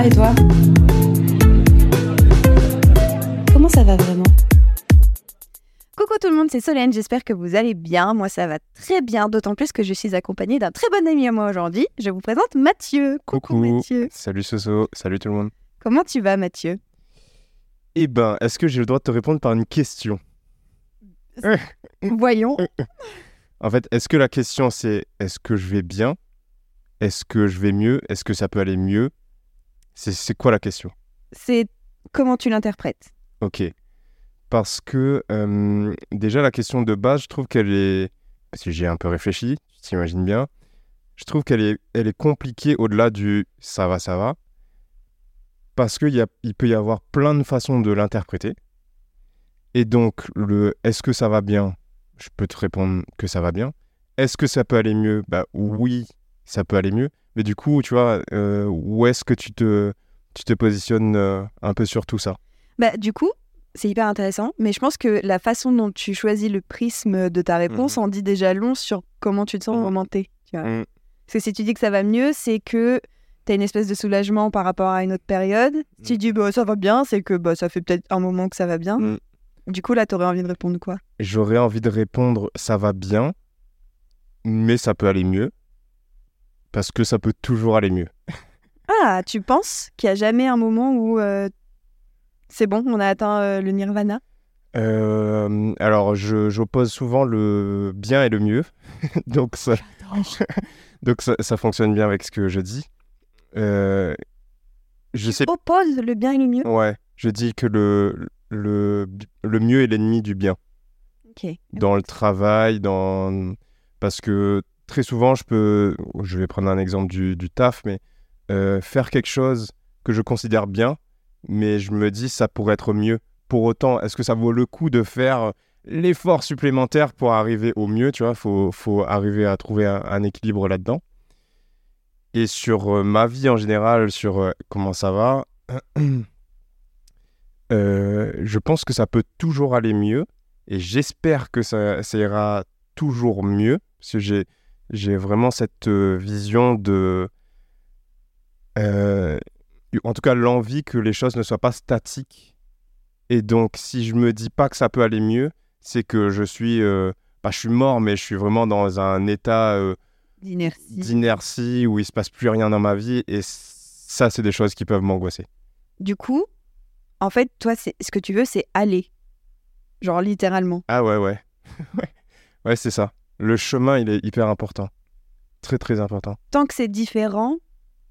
va et toi Comment ça va vraiment Coucou tout le monde, c'est Solène, j'espère que vous allez bien. Moi ça va très bien, d'autant plus que je suis accompagnée d'un très bon ami à moi aujourd'hui. Je vous présente Mathieu. Coucou, Mathieu. Salut Soso, salut tout le monde. Comment tu vas Mathieu Eh ben, est-ce que j'ai le droit de te répondre par une question Voyons. En fait, est-ce que la question c'est est-ce que je vais bien? Est-ce que je vais mieux? Est-ce que ça peut aller mieux? C'est quoi la question? C'est comment tu l'interprètes Ok. Parce que euh, déjà la question de base, je trouve qu'elle est... Parce que j'ai un peu réfléchi, tu t'imagines bien. Je trouve qu'elle est, elle est compliquée au-delà du ça va, ça va. Parce qu'il il peut y avoir plein de façons de l'interpréter. Et donc, le est-ce que ça va bien? Je peux te répondre que ça va bien. Est-ce que ça peut aller mieux? Bah oui, ça peut aller mieux. Mais du coup, tu vois, euh, où est-ce que tu te, tu te positionnes euh, un peu sur tout ça? Bah du coup, c'est hyper intéressant, mais je pense que la façon dont tu choisis le prisme de ta réponse en dit déjà long sur comment tu te sens Mhm. au moment T. Tu vois. Mhm. Parce que si tu dis que ça va mieux, c'est que tu as une espèce de soulagement par rapport à une autre période. Si tu dis bah, ça va bien, c'est que bah, ça fait peut-être un moment que ça va bien. Mhm. Du coup, là, tu aurais envie de répondre quoi? J'aurais envie de répondre ça va bien, mais ça peut aller mieux. Parce que ça peut toujours aller mieux. Ah, tu penses qu'il n'y a jamais un moment où euh, c'est bon, on a atteint euh, le nirvana? Euh, alors, j'oppose souvent le bien et le mieux. donc, ça, donc ça, ça fonctionne bien avec ce que je dis. Euh, je sais Oppose le bien et le mieux? Ouais, je dis que le, le, le mieux est l'ennemi du bien. Ok. Dans le travail, dans... Parce que très souvent, je peux... Je vais prendre un exemple du, du taf, mais euh, faire quelque chose que je considère bien, mais je me dis ça pourrait être mieux. Pour autant, est-ce que ça vaut le coup de faire l'effort supplémentaire pour arriver au mieux Tu vois, faut, faut arriver à trouver un, équilibre là-dedans. Et sur euh, ma vie en général, sur euh, comment ça va, euh, je pense que ça peut toujours aller mieux. Et j'espère que ça, ça ira toujours mieux. Parce que j'ai, j'ai vraiment cette euh, vision de. euh, en tout cas, l'envie que les choses ne soient pas statiques. Et donc, si je me dis pas que ça peut aller mieux, c'est que je suis. euh, pas je suis mort, mais je suis vraiment dans un état euh, D'inertie. d'inertie où il se passe plus rien dans ma vie. Et ça, c'est des choses qui peuvent m'angoisser. Du coup, en fait, toi, c'est ce que tu veux, c'est aller. Genre littéralement. Ah ouais, ouais. ouais, ouais c'est ça. Le chemin, il est hyper important. Très, très important. Tant que c'est différent,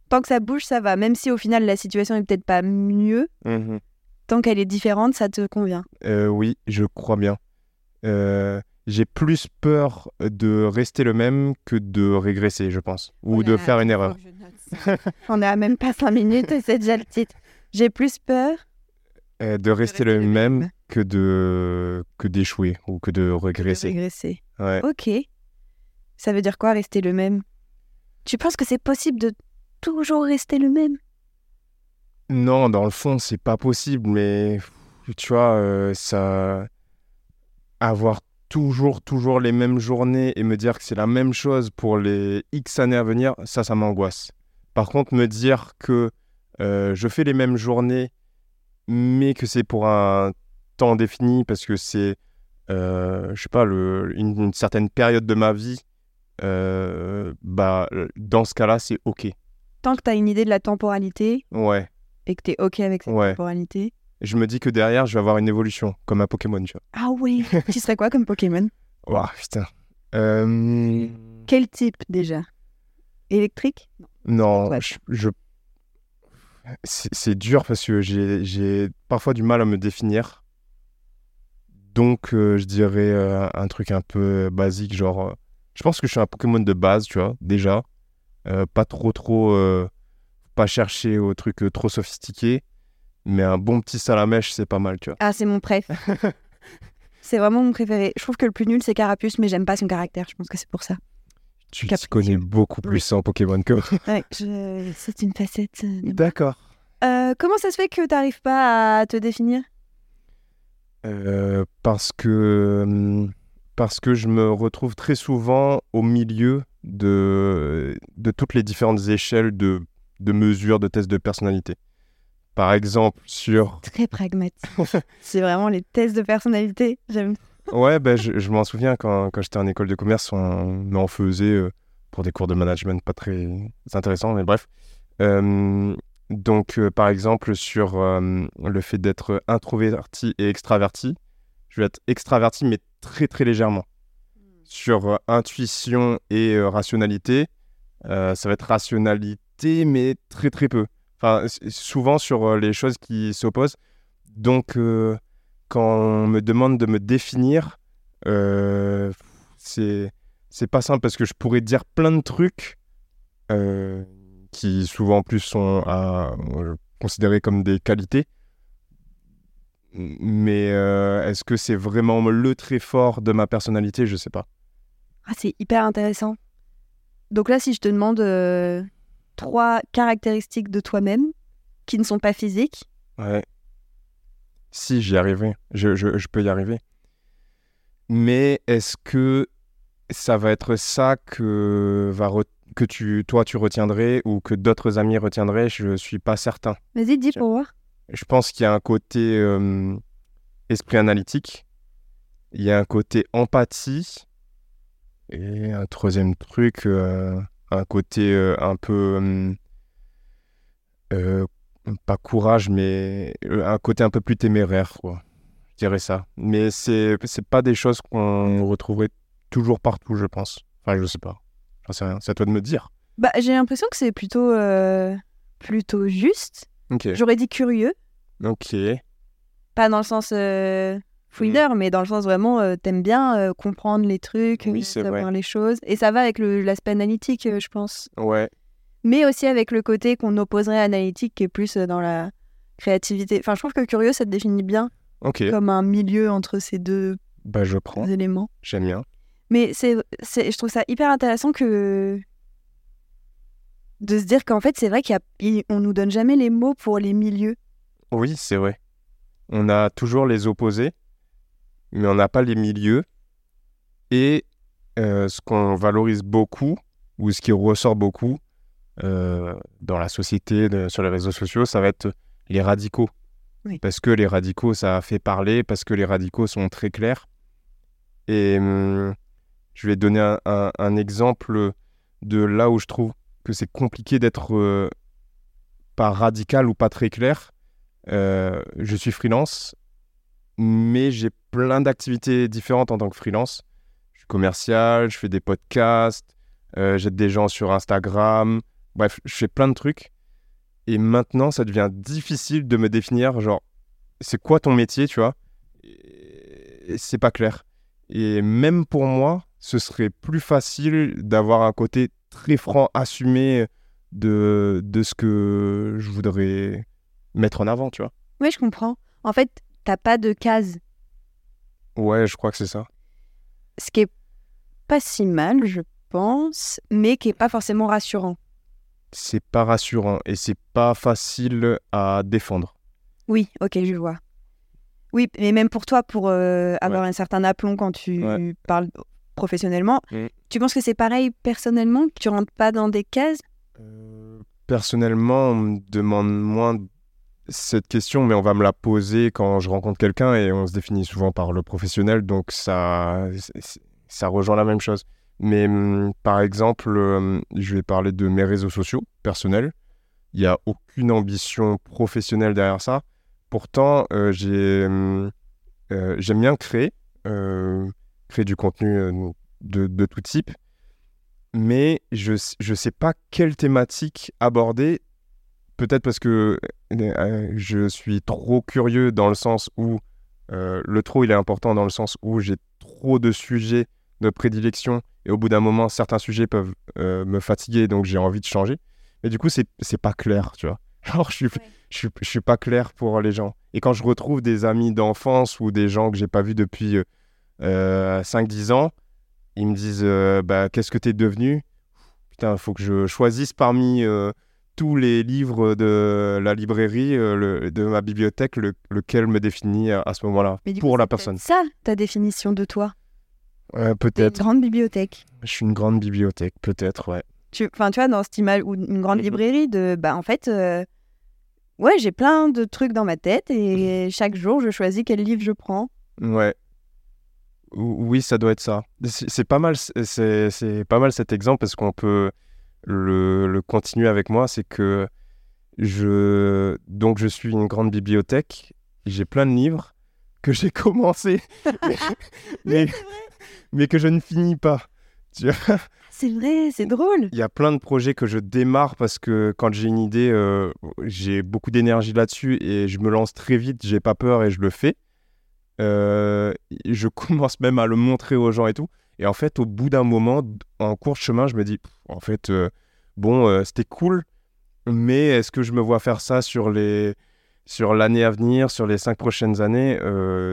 tant que ça bouge, ça va. Même si au final la situation est peut-être pas mieux, tant qu'elle est différente, ça te convient. Euh, oui, je crois bien. Euh, j'ai plus peur de rester le même que de régresser, je pense. Ou de faire une erreur. On à même pas 5 minutes et c'est déjà le titre. J'ai plus peur. Euh, de rester le même que de que d'échouer ou que de de régresser. régresser. Ouais. Ok. Ça veut dire quoi rester le même? Tu penses que c'est possible de toujours rester le même? Non, dans le fond, c'est pas possible, mais tu vois, euh, ça. Avoir toujours, toujours les mêmes journées et me dire que c'est la même chose pour les X années à venir, ça, ça m'angoisse. Par contre, me dire que euh, je fais les mêmes journées, mais que c'est pour un temps défini parce que c'est, euh, je sais pas, le, une, une certaine période de ma vie, euh, bah, dans ce cas-là, c'est OK. Tant que tu as une idée de la temporalité Ouais. et que tu es ok avec cette Ouais. temporalité. je me dis que derrière, je vais avoir une évolution, comme un Pokémon, tu vois. Ah oui Tu serais quoi comme Pokémon? Ouah, putain. Euh, Quel type déjà? Électrique? Non, je... je- C'est dur parce que j'ai j'ai parfois du mal à me définir. Donc, euh, je dirais euh, un truc un peu basique, genre... euh, je pense que je suis un Pokémon de base, tu vois, déjà. Pas trop, trop... pas chercher au truc trop sophistiqué. Mais un bon petit salamèche, c'est pas mal, tu vois. Ah, c'est mon préf. c'est vraiment mon préféré. Je trouve que le plus nul, c'est Carapuce, mais j'aime pas son caractère. Je pense que c'est pour ça. Tu t'y connais beaucoup plus en Pokémon que moi. Ouais, je- c'est une facette. D'accord. Euh, comment ça se fait que t'arrives pas à te définir? Euh, parce que hum, parce que je me retrouve très souvent au milieu de de toutes les différentes échelles de de mesures, de tests de personnalité. Par exemple, sur. Très pragmatique. c'est vraiment les tests de personnalité. J'aime. Ouais, ben, je, je m'en souviens quand, quand j'étais en école de commerce, on en faisait euh, pour des cours de management pas très intéressants, mais bref. Euh, donc, euh, par exemple, sur euh, le fait d'être introverti et extraverti, je vais être extraverti, mais très très légèrement. Sur euh, intuition et rationalité, ça va être rationalité, mais très très peu. Enfin, souvent sur les choses qui s'opposent. Donc, quand on me demande de me définir, c'est c'est pas simple parce que je pourrais dire plein de trucs euh, qui souvent en plus sont à, considérés comme des qualités. Mais euh, est-ce que c'est vraiment le trait fort de ma personnalité? Je sais pas. Ah, c'est hyper intéressant. Donc là, si je te demande euh, trois caractéristiques de toi-même qui ne sont pas physiques, Ouais. Si, j'y arriverai. Je, je- je peux y arriver. Mais est-ce que ça va être ça que, va re- que tu, toi, tu retiendrais ou que d'autres amis retiendraient Je suis pas certain. vas-y, dis pour voir. Je pense qu'il y a un côté euh, esprit analytique, il y a un côté empathie, et un troisième truc, euh, un côté euh, un peu, euh, pas courage, mais un côté un peu plus téméraire, quoi. Je dirais ça. Mais c'est c'est pas des choses qu'on retrouverait toujours partout, je pense. Enfin, je sais pas. J'en sais rien. C'est à toi de me dire. Bah, j'ai l'impression que c'est plutôt, euh, plutôt juste. J'aurais dit curieux, Ok. pas dans le sens euh, fouineur, mais dans le sens vraiment, euh, t'aimes bien euh, comprendre les trucs, Oui, savoir les choses. Et ça va avec l'aspect analytique, je pense. Ouais. Mais aussi avec le côté qu'on opposerait à analytique, qui est plus dans la créativité. Enfin, je trouve que curieux, ça te définit bien comme un milieu entre ces deux Bah, je prends. éléments. J'aime bien. Mais c'est, c'est, je trouve ça hyper intéressant que de se dire qu'en fait, c'est vrai qu'on nous donne jamais les mots pour les milieux. Oui, c'est vrai. On a toujours les opposés, mais on n'a pas les milieux. Et euh, ce qu'on valorise beaucoup, ou ce qui ressort beaucoup euh, dans la société, de- sur les réseaux sociaux, ça va être les radicaux. Oui. Parce que les radicaux, ça fait parler, parce que les radicaux sont très clairs. Et hum, je vais donner un, exemple de là où je trouve que c'est compliqué d'être euh, pas radical ou pas très clair. Euh, je suis freelance, mais j'ai plein d'activités différentes en tant que freelance. Je suis commercial, je fais des podcasts, euh, j'aide des gens sur Instagram. Bref, je fais plein de trucs. Et maintenant, ça devient difficile de me définir, genre, c'est quoi ton métier, tu vois? C'est pas clair. Et même pour moi, ce serait plus facile d'avoir un côté très franc, assumé de, de ce que je voudrais mettre en avant, tu vois. Oui, je comprends. En fait, t'as pas de case, Ouais, je crois que c'est ça. ce qui est pas si mal, je pense, mais qui est pas forcément rassurant. C'est pas rassurant et c'est pas facile à défendre. Oui, ok, je vois. Oui, mais même pour toi, pour euh, avoir un certain aplomb quand tu Ouais. parles professionnellement, Mm. tu penses que c'est pareil personnellement, que tu rentres pas dans des cases? Euh, personnellement, on me demande moins cette question, mais on va me la poser quand je rencontre quelqu'un et on se définit souvent par le professionnel, donc ça, ça rejoint la même chose. Mais hum, par exemple, hum, je vais parler de mes réseaux sociaux personnels. Il n'y a aucune ambition professionnelle derrière ça. Pourtant, euh, j'ai, hum, euh, j'aime bien créer, euh, créer du contenu euh, de, de tout type mais je ne sais pas quelle thématique aborder. Peut-être parce que euh, je suis trop curieux dans le sens où euh, le trop il est important dans le sens où j'ai trop de sujets de prédilection et au bout d'un moment certains sujets peuvent euh, me fatiguer donc j'ai envie de changer. Mais du coup c'est pas clair, tu vois. Genre je suis je suis je suis pas clair pour les gens. Et quand je retrouve des amis d'enfance ou des gens que j'ai pas vus depuis euh, 5-10 ans, ils me disent euh, bah, Qu'est-ce que t'es devenu? Putain, il faut que je choisisse parmi euh, tous les livres de la librairie, euh, le- de ma bibliothèque, le- lequel me définit à, à ce moment-là, pour coup, la personne. peut-être ça, ta définition de toi. Euh, T'es une peut-être. grande bibliothèque. Je suis une grande bibliothèque, peut-être, ouais. Tu, enfin, tu vois, dans cette image, ou une grande librairie, de, bah, en fait, euh, ouais, j'ai plein de trucs dans ma tête et chaque jour, je choisis quel livre je prends. Ouais. Ou- Oui, ça doit être ça. C'est pas mal, c'est pas mal cet exemple parce qu'on peut le, le continuer avec moi. C'est que je donc je suis une grande bibliothèque. J'ai plein de livres que j'ai commencé, mais, mais, mais que je ne finis pas. C'est vrai, c'est drôle. Il y a plein de projets que je démarre parce que quand j'ai une idée, euh, j'ai beaucoup d'énergie là-dessus et je me lance très vite, j'ai pas peur et je le fais. Euh, je commence même à le montrer aux gens et tout. Et en fait, au bout d'un moment, en cours de chemin, je me dis, en fait, euh, bon, euh, c'était cool, mais est-ce que je me vois faire ça sur les sur l'année à venir, sur les cinq prochaines années?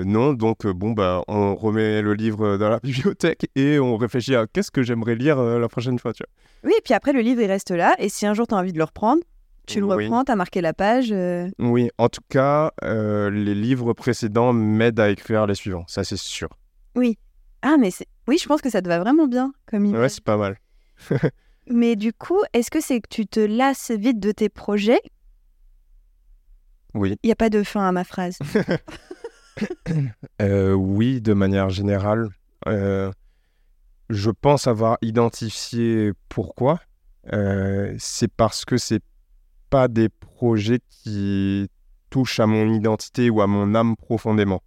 Non, donc bon, bah, on remet le livre dans la bibliothèque et on réfléchit à qu'est-ce que j'aimerais lire la prochaine fois. Tu vois. Oui, et puis après, le livre, il reste là. Et si un jour, tu as envie de le reprendre, tu le Oui. reprends, tu as marqué la page. euh, Oui, en tout cas, euh, les livres précédents m'aident à écrire les suivants, ça c'est sûr. Ah, mais oui, je pense que ça te va vraiment bien comme image. Ouais, c'est pas mal. Mais du coup, est-ce que c'est que tu te lasses vite de tes projets? Oui. Il n'y a pas de fin à ma phrase. Euh, oui, de manière générale. Je pense avoir identifié pourquoi. C'est parce que c'est pas des projets qui touchent à mon identité ou à mon âme profondément.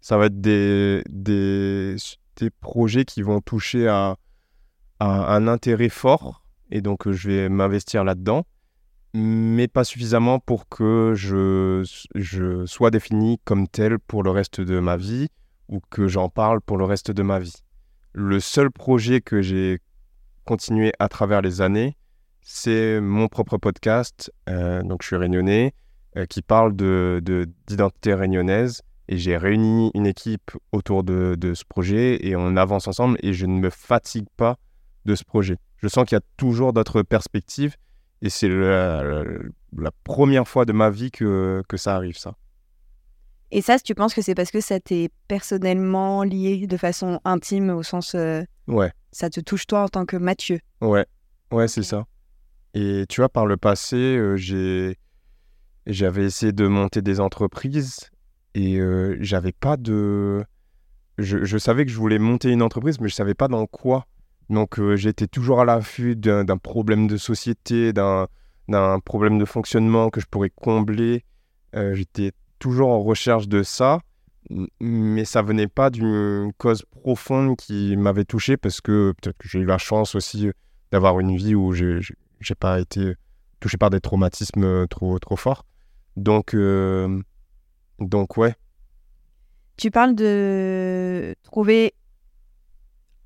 Ça va être des, des, des projets qui vont toucher à, un intérêt fort et donc euh, je vais m'investir là-dedans, mais pas suffisamment pour que je, je sois défini comme tel pour le reste de ma vie ou que j'en parle pour le reste de ma vie. Le seul projet que j'ai continué à travers les années, c'est mon propre podcast, euh, donc je suis réunionnais, euh, qui parle de, de- d'identité réunionnaise. Et j'ai réuni une équipe autour de, de ce projet et on avance ensemble et je ne me fatigue pas de ce projet. Je sens qu'il y a toujours d'autres perspectives et c'est la, la- la première fois de ma vie que, que ça arrive, ça. Et ça, tu penses que c'est parce que ça t'est personnellement lié de façon intime, au sens euh, Ouais. ça te touche toi en tant que Mathieu? Ouais, ouais, c'est ça. Et tu vois, par le passé, euh, j'ai, j'avais essayé de monter des entreprises et euh, j'avais pas de. Je, savais que je voulais monter une entreprise, mais je savais pas dans quoi. Donc, euh, j'étais toujours à l'affût d'un, problème de société, d'un, problème de fonctionnement que je pourrais combler. J'étais toujours en recherche de ça, mais ça venait pas d'une cause profonde qui m'avait touché parce que peut-être que j'ai eu la chance aussi d'avoir une vie où j'ai j'ai- pas été touché par des traumatismes trop trop forts. Donc euh, donc ouais, Tu parles de trouver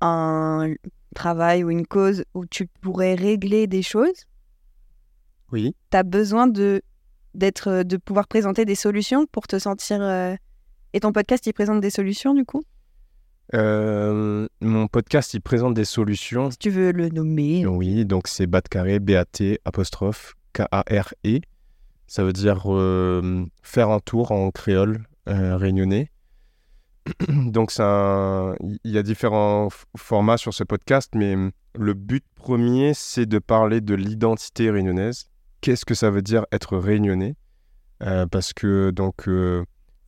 un travail ou une cause où tu pourrais régler des choses? oui, Tu as besoin de, d'être, de pouvoir présenter des solutions pour te sentir. euh, Et ton podcast, il présente des solutions du coup? Euh, mon podcast il présente des solutions. Si tu veux le nommer. Oui, donc c'est bat carré B A T apostrophe K A R E. Ça veut dire euh, faire un tour en créole euh, réunionnais. Donc un- il y a différents formats sur ce podcast, mais hum, le but premier c'est de parler de l'identité réunionnaise. Qu'est-ce que ça veut dire être réunionnais? Parce que donc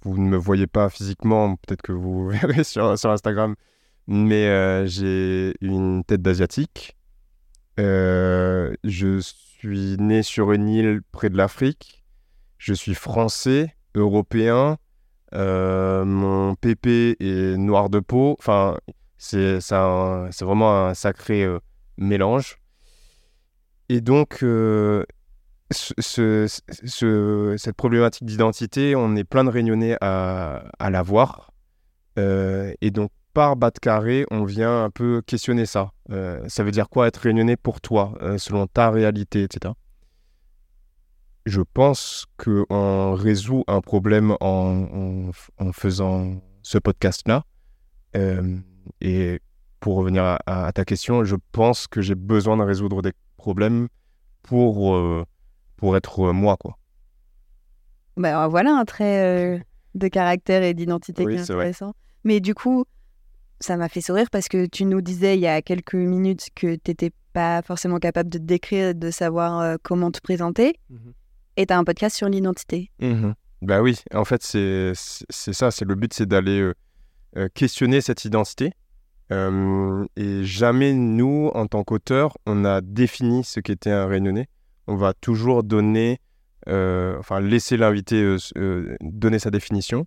vous ne me voyez pas physiquement, peut-être que vous verrez sur, Instagram, mais euh, j'ai une tête d'asiatique. Euh, je suis né sur une île près de l'Afrique. Je suis français, européen. Euh, mon pépé est noir de peau. Enfin, c'est vraiment un sacré mélange. Et donc, ce- ce- ce- cette problématique d'identité, on est plein de réunionnais à, à la voir. Euh, et donc, par bas de carré, on vient un peu questionner ça. Euh, ça veut dire quoi être réunionnais pour toi, euh, selon ta réalité, etc. Je pense qu'on résout un problème en, faisant ce podcast-là. Et pour revenir à, ta question, je pense que j'ai besoin de résoudre des problèmes pour, pour être euh, moi, quoi. Bah, voilà un trait euh, de caractère et d'identité Oui, qui est vrai. intéressant. Mais du coup, ça m'a fait sourire parce que tu nous disais il y a quelques minutes que tu étais pas forcément capable de te décrire, de savoir euh, comment te présenter. Et tu as un podcast sur l'identité. Mhm. Bah oui, en fait, c'est ça. C'est le but, c'est d'aller euh, questionner cette identité. Et jamais nous, en tant qu'auteurs, on a défini ce qu'était un réunionnais. On va toujours donner, euh, enfin, laisser l'invité euh, euh, donner sa définition.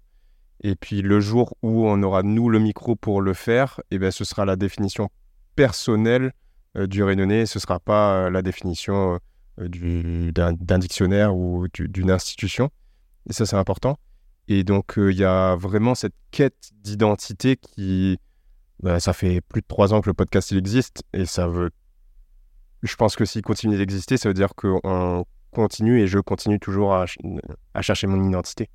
Et puis le jour où on aura nous le micro pour le faire, et ben ce sera la définition personnelle du réunionnais. Ce sera pas la définition du- d'un dictionnaire ou du- d'une institution. Et ça, c'est important. Et donc, il y a vraiment cette quête d'identité qui. bah, ça fait plus de trois ans que le podcast il existe. Et ça veut. Je pense que s'il continue d'exister, ça veut dire qu'on continue et je continue toujours à, ch- à chercher mon identité.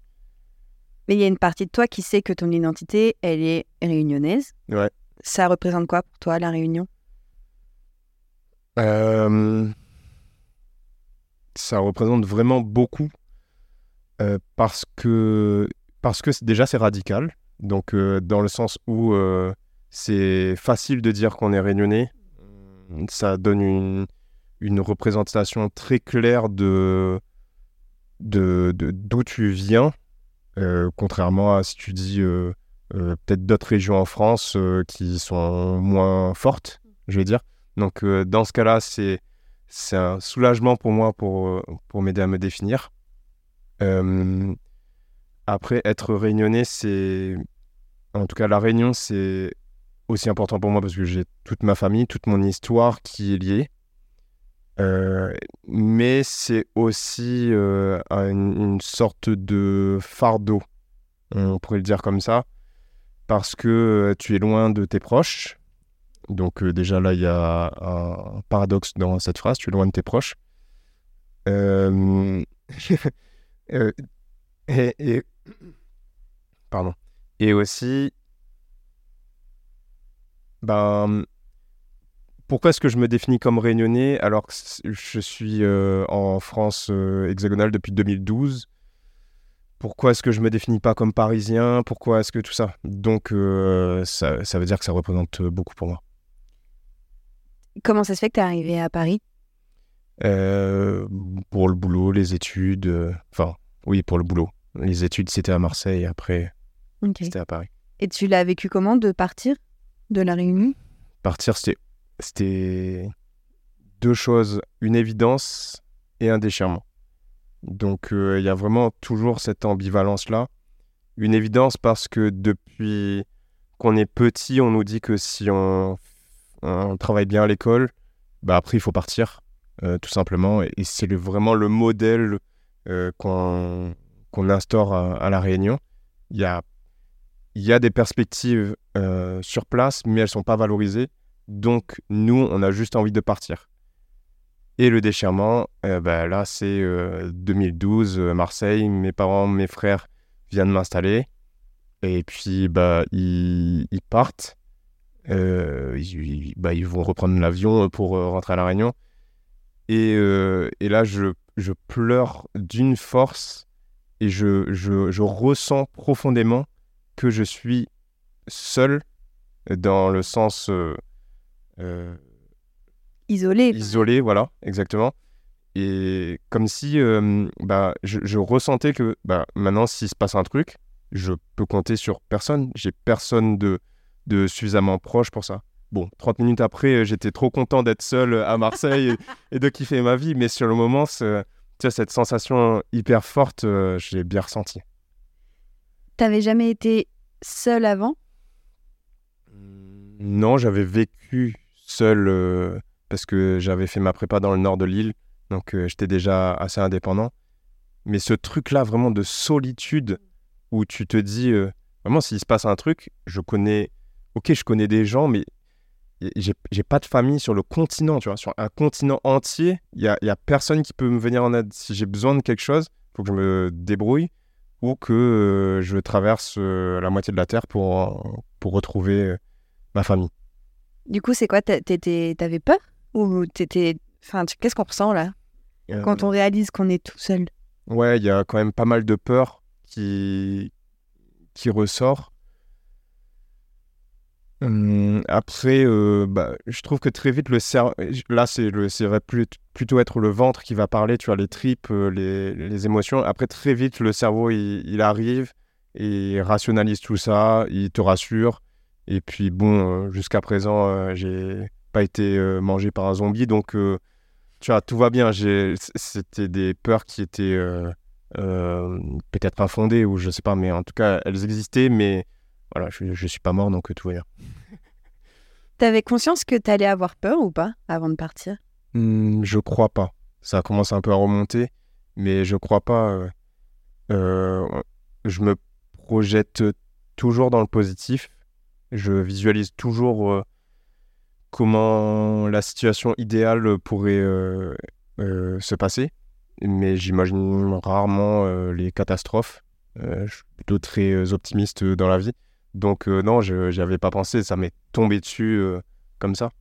Mais il y a une partie de toi qui sait que ton identité, elle est réunionnaise. Ouais. Ça représente quoi pour toi, la Réunion? Euh, ça représente vraiment beaucoup euh, parce que parce que déjà c'est radical donc euh, dans le sens où c'est facile de dire qu'on est réunionnais ça donne une, représentation très claire de d'où tu viens euh, contrairement à si tu dis euh, euh, peut-être d'autres régions en France qui sont moins fortes je vais dire donc, dans ce cas-là, c'est, c'est un soulagement pour moi pour, pour m'aider à me définir. Après, être réunionnais, c'est. En tout cas, la Réunion, c'est aussi important pour moi parce que j'ai toute ma famille, toute mon histoire qui est liée. Euh, mais c'est aussi euh, une, sorte de fardeau, on pourrait le dire comme ça, parce que euh, tu es loin de tes proches. Donc déjà là, il y a un paradoxe dans cette phrase, tu es loin de tes proches. Et- Pardon. Et aussi, ben, pourquoi est-ce que je me définis comme réunionnais alors que je suis euh, en France euh, hexagonale depuis 2012 Pourquoi est-ce que je me définis pas comme parisien? Pourquoi est-ce que tout ça? Donc euh, ça, ça veut dire que ça représente beaucoup pour moi. Comment ça se fait que tu es arrivé à Paris? Pour le boulot, les études, enfin, oui, pour le boulot. Les études, c'était à Marseille, après, c'était à Paris. Et tu l'as vécu comment de partir? De la Réunion Partir, c'était, deux choses, une évidence et un déchirement. Donc, euh, il y a vraiment toujours cette ambivalence-là. Une évidence parce que depuis qu'on est petit, on nous dit que si on, travaille bien à l'école, bah après, il faut partir, euh, tout simplement. Et, c'est vraiment le modèle euh, qu'on, instaure à, La Réunion. Il y a, il y a des perspectives euh, sur place, mais elles sont pas valorisées. Donc, nous, on a juste envie de partir. Et le déchirement, euh, bah, là, c'est euh, 2012, euh, Marseille. Mes parents, mes frères viennent m'installer. Et puis, bah, ils, partent. Euh, bah, ils vont reprendre l'avion pour euh, rentrer à La Réunion. Et, euh, et là, je, je pleure d'une force et je, je, je ressens profondément que je suis seul dans le sens euh, euh, Isolé. isolé, voilà, exactement. Et comme si euh, bah, je, je ressentais que bah, maintenant, s'il se passe un truc, je peux compter sur personne. J'ai personne de, de suffisamment proche pour ça. Bon, 30 minutes après, j'étais trop content d'être seul à Marseille et, et de kiffer ma vie, mais sur le moment, cette sensation hyper forte, euh, je l'ai bien ressentie. T'avais jamais été seul avant? Non, j'avais vécu seul euh, parce que j'avais fait ma prépa dans le nord de l'île, donc euh, j'étais déjà assez indépendant. Mais ce truc-là, vraiment de solitude, où tu te dis, euh, vraiment, s'il se passe un truc, je connais, ok, je connais des gens, mais j'ai pas de famille sur le continent, tu vois, sur un continent entier, il y a, personne qui peut me venir en aide. Si j'ai besoin de quelque chose, faut que je me débrouille ou que euh, je traverse euh, la moitié de la Terre pour, pour retrouver euh, ma famille. Du coup, c'est quoi? T'avais peur? Ou t'étais. Enfin, qu'est-ce qu'on ressent là? Euh, quand on réalise qu'on est tout seul Ouais, il y a quand même pas mal de peur qui, qui ressort. Hum, après, euh, bah, je trouve que très vite, le cerveau. Là, c'est plutôt être le ventre qui va parler, tu vois, les tripes, euh, les, émotions. Après, très vite, le cerveau, il, arrive et il rationalise tout ça, il te rassure. Et puis, bon, euh, jusqu'à présent, j'ai pas été mangé par un zombie. Donc, tu vois, tout va bien. C'était des peurs qui étaient peut-être infondées ou je sais pas, mais en tout cas, elles existaient. Mais voilà, je, je suis pas mort, donc euh, tout va bien. T'avais conscience que t'allais avoir peur ou pas avant de partir? Hmm, je crois pas. Ça commence un peu à remonter, mais je crois pas. euh, euh, je me projette toujours dans le positif. Je visualise toujours euh, comment la situation idéale pourrait se passer, mais j'imagine rarement les catastrophes. Je suis plutôt très optimiste dans la vie. Donc euh, non, je n'y avais pas pensé, ça m'est tombé dessus euh, comme ça.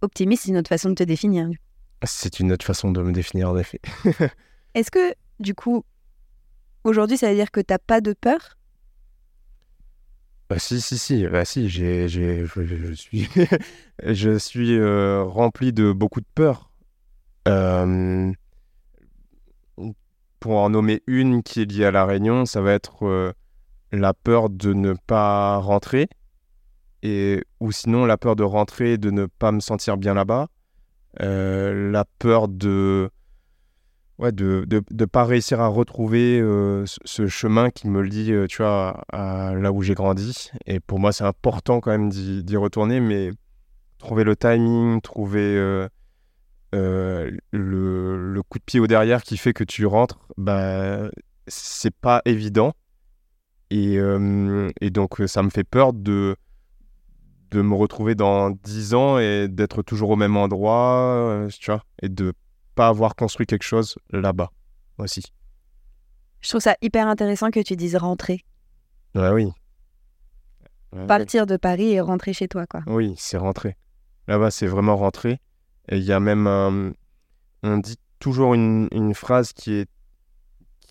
Optimiste, c'est une autre façon de te définir. C'est une autre façon de me définir en effet. Est-ce que, du coup, aujourd'hui, ça veut dire que t'as pas de peur? Bah, si, si, si, bah, si, j'ai, j'ai, je, suis, je suis euh, rempli de beaucoup de peur. Euh, pour en nommer une qui est liée à La Réunion, ça va être la peur de ne pas rentrer, et, ou sinon la peur de rentrer et de ne pas me sentir bien là-bas, Euh, la peur de ouais, de de, de pas réussir à retrouver euh, ce, chemin qui me lie, euh, tu vois, à là où j'ai grandi. Et pour moi, c'est important quand même d'y retourner, mais trouver le timing, trouver le, le coup de pied au derrière qui fait que tu rentres, bah, c'est pas évident. Et, euh, et donc, euh, ça me fait peur de, de me retrouver dans 10 ans et d'être toujours au même endroit, euh, tu vois, et de pas avoir construit quelque chose là-bas aussi. Je trouve ça hyper intéressant que tu dises rentrer. Ouais, oui. Ouais, Partir de Paris et rentrer chez toi, quoi. Oui, c'est rentré. Là-bas, c'est vraiment rentré. Et il y a même un- On dit toujours une, une phrase qui est,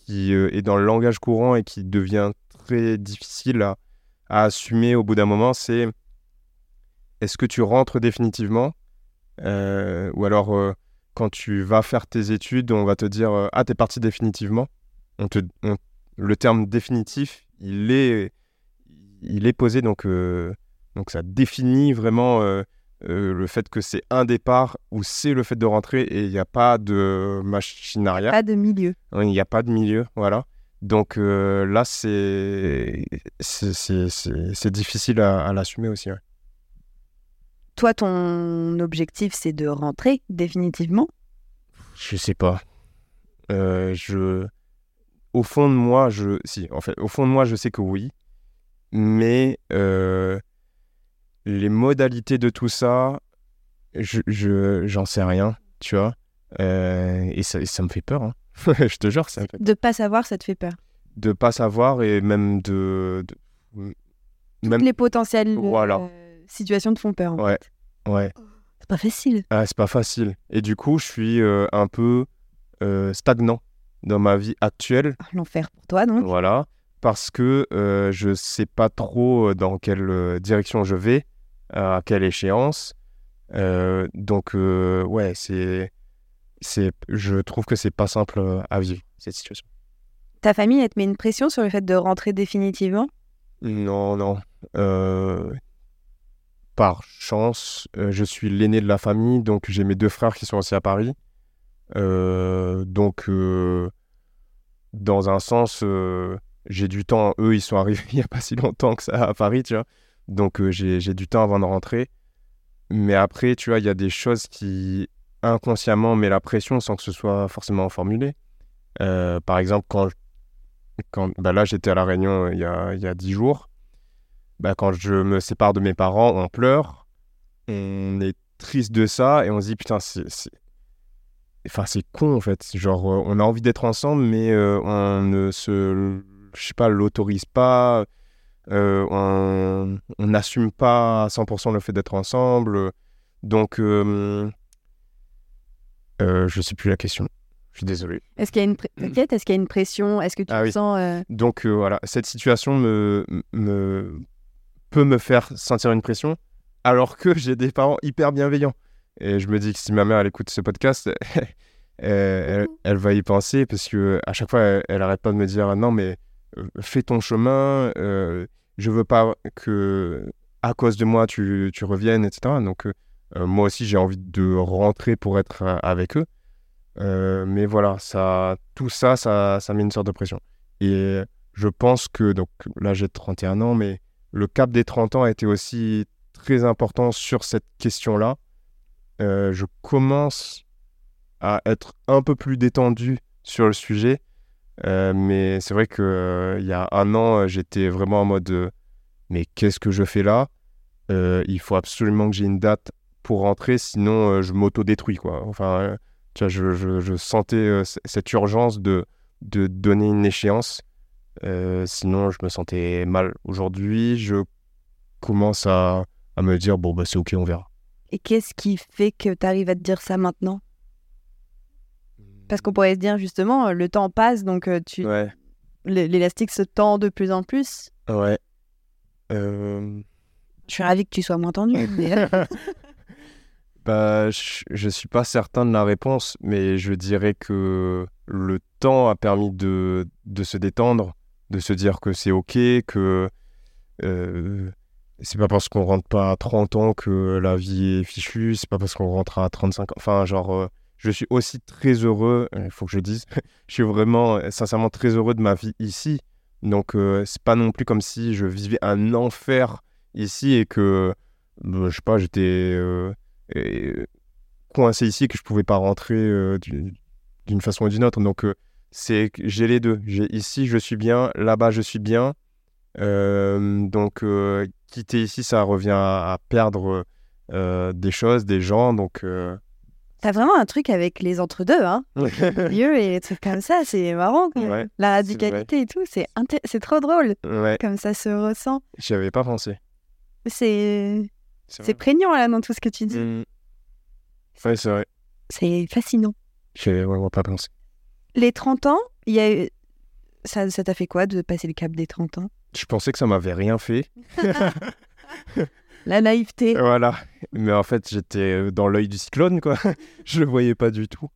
qui euh, est dans le langage courant et qui devient très difficile à, assumer au bout d'un moment, c'est est-ce que tu rentres définitivement? Euh, Ou alors, euh, quand tu vas faire tes études, on va te dire Ah, t'es parti définitivement. On te, on- le terme définitif, il est, il est posé, donc, donc ça définit vraiment euh, le fait que c'est un départ ou c'est le fait de rentrer et il n'y a pas de machine arrière. Pas de milieu. Il n'y a pas de milieu, voilà. Donc euh, là, c'est difficile à, à l'assumer aussi. ouais. Toi, ton objectif, c'est de rentrer définitivement? Je sais pas. Euh, je... Au fond de moi, je... Si, en fait, au fond de moi, je sais que oui. Mais euh, les modalités de tout ça, je, je- j'en sais rien, tu vois. Euh, et ça, ça me fait peur, hein. je te jure, ça me fait De pas savoir, ça te fait peur. de pas savoir et même de, de- même Les potentielles Voilà. euh, situations te font peur. en Ouais. fait. ouais C'est pas facile. ah, c'est pas facile et du coup je suis euh, un peu stagnant dans ma vie actuelle Ah, L'enfer pour toi, donc. voilà parce que je sais pas trop dans quelle direction je vais à quelle échéance Euh, donc euh, ouais c'est c'est je trouve que c'est pas simple euh, à vivre cette situation Ta famille, elle te met une pression sur le fait de rentrer définitivement? Non, non. Euh, par chance, euh, je suis l'aîné de la famille, donc j'ai mes deux frères qui sont aussi à Paris. Euh, donc, dans un sens, j'ai du temps. Eux, ils sont arrivés il n'y a pas si longtemps que ça à Paris, tu vois. Donc, euh, j'ai, du temps avant de rentrer. Mais après, tu vois, il y a des choses qui inconsciemment mettent la pression sans que ce soit forcément formulé. Euh, par exemple, quand, quand bah là, j'étais à La Réunion euh, il y a, il y a 10 jours. Bah, quand je me sépare de mes parents, on pleure. On est triste de ça et on se dit, putain, c'est. Enfin, c'est con en fait. Genre, on a envie d'être ensemble, mais on ne se. Je sais pas, l'autorise pas. Euh, on n'assume pas à 100% le fait d'être ensemble. Donc, euh, euh, je sais plus la question. Je suis désolé. Est-ce qu'il y a une est-ce qu'il y a une pression? Est-ce que tu Ah oui. sens Donc voilà, cette situation me, me, peut me faire sentir une pression alors que j'ai des parents hyper bienveillants. Et je me dis que si ma mère elle écoute ce podcast, elle, elle, va y penser parce que à chaque fois elle, elle arrête pas de me dire non mais fais ton chemin, euh, je veux pas que à cause de moi tu, tu reviennes, etc. Donc euh, moi aussi j'ai envie de rentrer pour être avec eux. mais voilà, ça, tout ça, ça, ça met une sorte de pression. Et je pense que, donc là j'ai 31 ans, mais le cap des 30 ans a été aussi très important sur cette question-là. je commence à être un peu plus détendu sur le sujet euh, mais c'est vrai qu'il euh, il y a un an, euh, j'étais vraiment en mode mais qu'est-ce que je fais là? Il faut absolument que j'ai une date pour rentrer, sinon je m'auto-détruis. Quoi. Enfin, tu vois, je, sentais cette urgence de, de donner une échéance. sinon, je me sentais mal. Aujourd'hui, je commence à, à me dire bon, bah, c'est ok, on verra. Et qu'est-ce qui fait que tu arrives à te dire ça maintenant? Parce qu'on pourrait se dire justement, euh, le temps passe, donc euh, tu... l'élastique se tend de plus en plus. Ouais. Euh, je suis ravi que tu sois moins tendu. bah, je, je suis pas certain de la réponse, mais je dirais que le temps a permis de, de se détendre, de se dire que c'est ok, que c'est pas parce qu'on rentre pas à 30 ans que la vie est fichue, c'est pas parce qu'on rentre à 35 ans. Enfin, genre, je suis aussi très heureux, il faut que je dise, je suis vraiment euh, sincèrement très heureux de ma vie ici. Donc euh, c'est pas non plus comme si je vivais un enfer ici et que, bah, je sais pas, j'étais euh, coincé ici et que je pouvais pas rentrer d'une façon ou d'une autre. Donc c'est j'ai les deux. J'ai ici je suis bien, là-bas je suis bien. donc quitter ici ça revient à, à perdre des choses, des gens. Donc T'as vraiment un truc avec les entre-deux, hein Lieu et des trucs comme ça, c'est marrant. La radicalité et tout, c'est c'est trop drôle. Comme ça se ressent. J'y avais pas pensé. C'est c'est prégnant là dans tout ce que tu dis. Mmh. Ouais, c'est vrai. C'est fascinant. J'avais vraiment pas pensé. Les 30 ans, il y a ça t'a fait quoi de passer le cap des 30 ans? Je pensais que ça m'avait rien fait. La naïveté. Voilà. Mais en fait, j'étais euh, dans l'œil du cyclone, quoi. je le voyais pas du tout.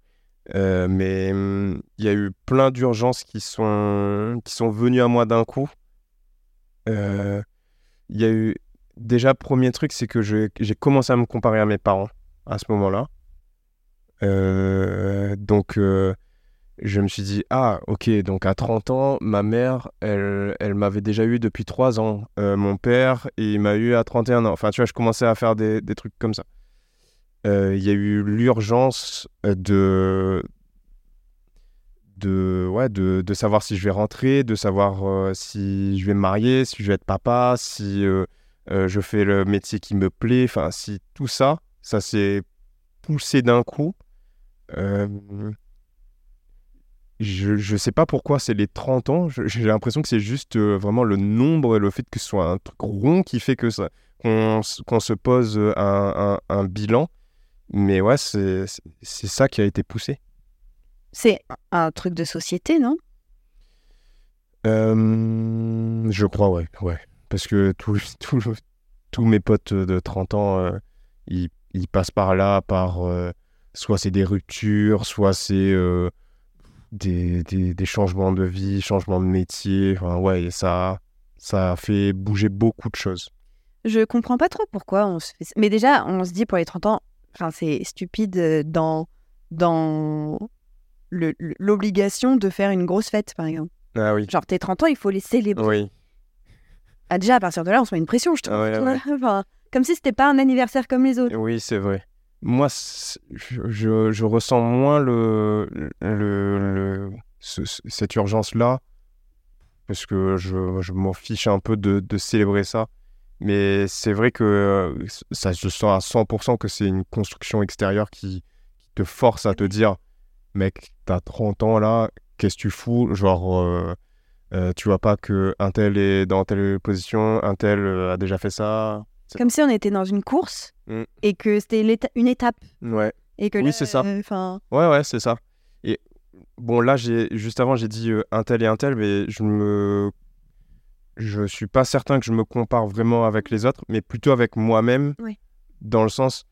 Euh, mais hum, il y a eu plein d'urgences qui sont, qui sont venues à moi d'un coup. Euh, il y a eu. Déjà, premier truc, c'est que j'ai commencé à me comparer à mes parents à ce moment-là. donc, je me suis dit, ah, ok, donc à 30 ans, ma mère, elle, elle m'avait déjà eu depuis 3 ans. Euh, mon père, il m'a eu à 31 ans. Enfin, tu vois, je commençais à faire des, des trucs comme ça. Euh, il y a eu l'urgence de, de, ouais, de, de, savoir si je vais rentrer, de savoir euh, si je vais me marier, si je vais être papa, si je fais le métier qui me plaît. Enfin, si tout ça, ça s'est poussé d'un coup je ne sais pas pourquoi c'est les 30 ans. J'ai l'impression que c'est juste euh, vraiment le nombre et le fait que ce soit un truc rond qui fait que ça qu'on se pose euh, un, un, bilan. Mais ouais, c'est ça qui a été poussé. C'est un truc de société, non? Euh, Je crois, ouais. ouais. Parce que tous mes potes de 30 ans, ils, ils, passent par là, par soit c'est des ruptures, soit c'est des, des, changements de vie, changements de métier. Enfin, ouais, ça, ça a fait bouger beaucoup de choses. Je comprends pas trop pourquoi on se fait. Mais déjà, on se dit pour les 30 ans, enfin, c'est stupide euh, dans, dans l'obligation de faire une grosse fête, par exemple. Ah oui. Genre, tes 30 ans, il faut les célébrer. Oui. Ah, déjà, à partir de là, on se met une pression, je trouve. Ah enfin, comme si c'était pas un anniversaire comme les autres. Oui, c'est vrai moi, je, je, ressens moins le, le, cette urgence-là, parce que je, je m'en fiche un peu de, de célébrer ça. Mais c'est vrai que euh, ça se sent à 100% que c'est une construction extérieure qui, qui, te force à te dire mec, t'as 30 ans là, qu'est-ce que tu fous? Genre, euh, euh, tu vois pas que un tel est dans telle position, un tel a déjà fait ça. Comme si on était dans une course mm. et que c'était une étape. Ouais. Et que oui, c'est ça. Euh, ouais, ouais, c'est ça. Et bon, là, juste avant, j'ai dit euh, un tel et un tel, mais je me. je suis pas certain que je me compare vraiment avec les autres, mais plutôt avec moi-même, Oui. dans le sens,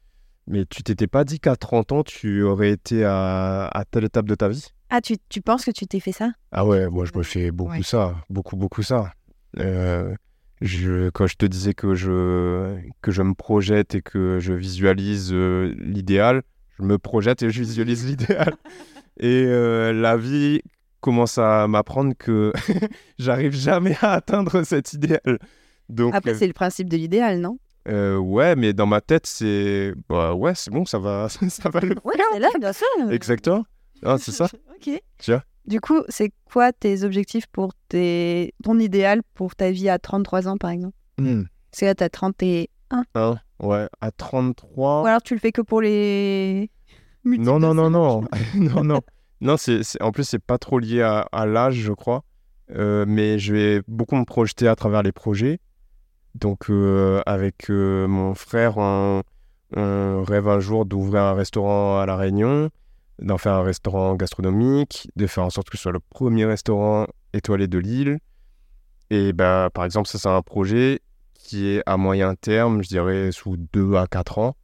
mais tu t'étais pas dit qu'à 30 ans, tu aurais été à, à telle étape de ta vie? Ah, tu, tu penses que tu t'es fait ça? Ah ouais, moi je me fais beaucoup Ouais. ça, beaucoup, beaucoup ça. Euh, je, quand je te disais que je, que je me projette et que je visualise euh, l'idéal, je me projette et je visualise l'idéal. Et euh, la vie commence à m'apprendre que j'arrive jamais à atteindre cet idéal. Donc, Après, c'est le principe de l'idéal, non? euh, ouais, mais dans ma tête, c'est. Bah ouais, c'est bon, ça va, ça va le Ouais, faire. c'est là, bien sûr. Exactement. Ah, c'est ça. ok. Tiens. Du coup, c'est quoi tes objectifs pour tes... ton idéal pour ta vie à 33 ans, par exemple? Hmm. Que là, t'as 31. Hein, ouais, à 33. Ou alors tu le fais que pour les. Non, non, non, non. non, non. Non, c'est, c'est- en plus, c'est pas trop lié à, à l'âge, je crois. Euh, mais je vais beaucoup me projeter à travers les projets. Donc, euh, avec euh, mon frère, on, on rêve un jour d'ouvrir un restaurant à La Réunion, d'en faire un restaurant gastronomique, de faire en sorte que ce soit le premier restaurant étoilé de l'île. Et bah, par exemple, ça, c'est un projet qui est à moyen terme, je dirais sous 2 à 4 ans.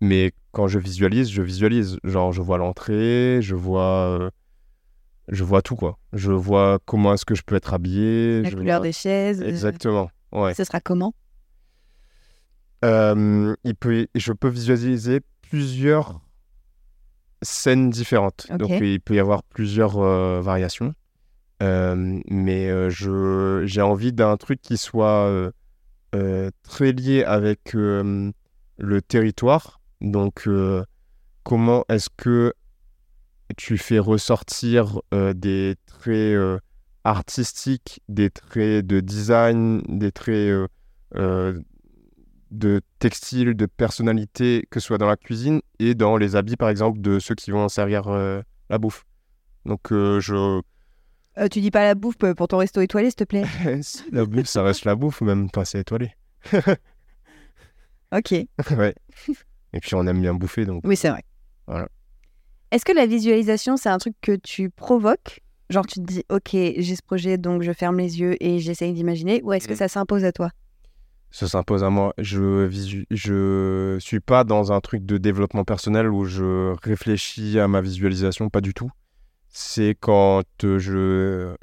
Mais quand je visualise, je visualise. Genre, je vois l'entrée, je vois, euh, je vois tout, quoi. Je vois comment est-ce que je peux être habillé. La je couleur des chaises. euh, Exactement, ouais. Ce sera comment? Euh, il peut, je peux visualiser plusieurs scènes différentes. Donc, il peut y avoir plusieurs euh, variations. Euh, mais euh, je, j'ai envie d'un truc qui soit très lié avec le territoire. Donc, comment est-ce que tu fais ressortir des traits artistiques, des traits de design, des traits de textile, de personnalité, que ce soit dans la cuisine et dans les habits, par exemple, de ceux qui vont servir euh, la bouffe. Donc, euh, je... Euh, Tu dis pas la bouffe pour ton resto étoilé, s'il te plaît Si, la bouffe, ça reste la bouffe, même quand c'est étoilé. Ok. ouais. Et puis, on aime bien bouffer, donc... Oui, c'est vrai. Voilà. Est-ce que la visualisation, c'est un truc que tu provoques? Genre, tu te dis, ok, j'ai ce projet, donc je ferme les yeux et j'essaye d'imaginer Ou est-ce que Mm. ça s'impose à toi? Ça s'impose à moi. Je je suis pas dans un truc de développement personnel où je réfléchis à ma visualisation, pas du tout. C'est quand euh, je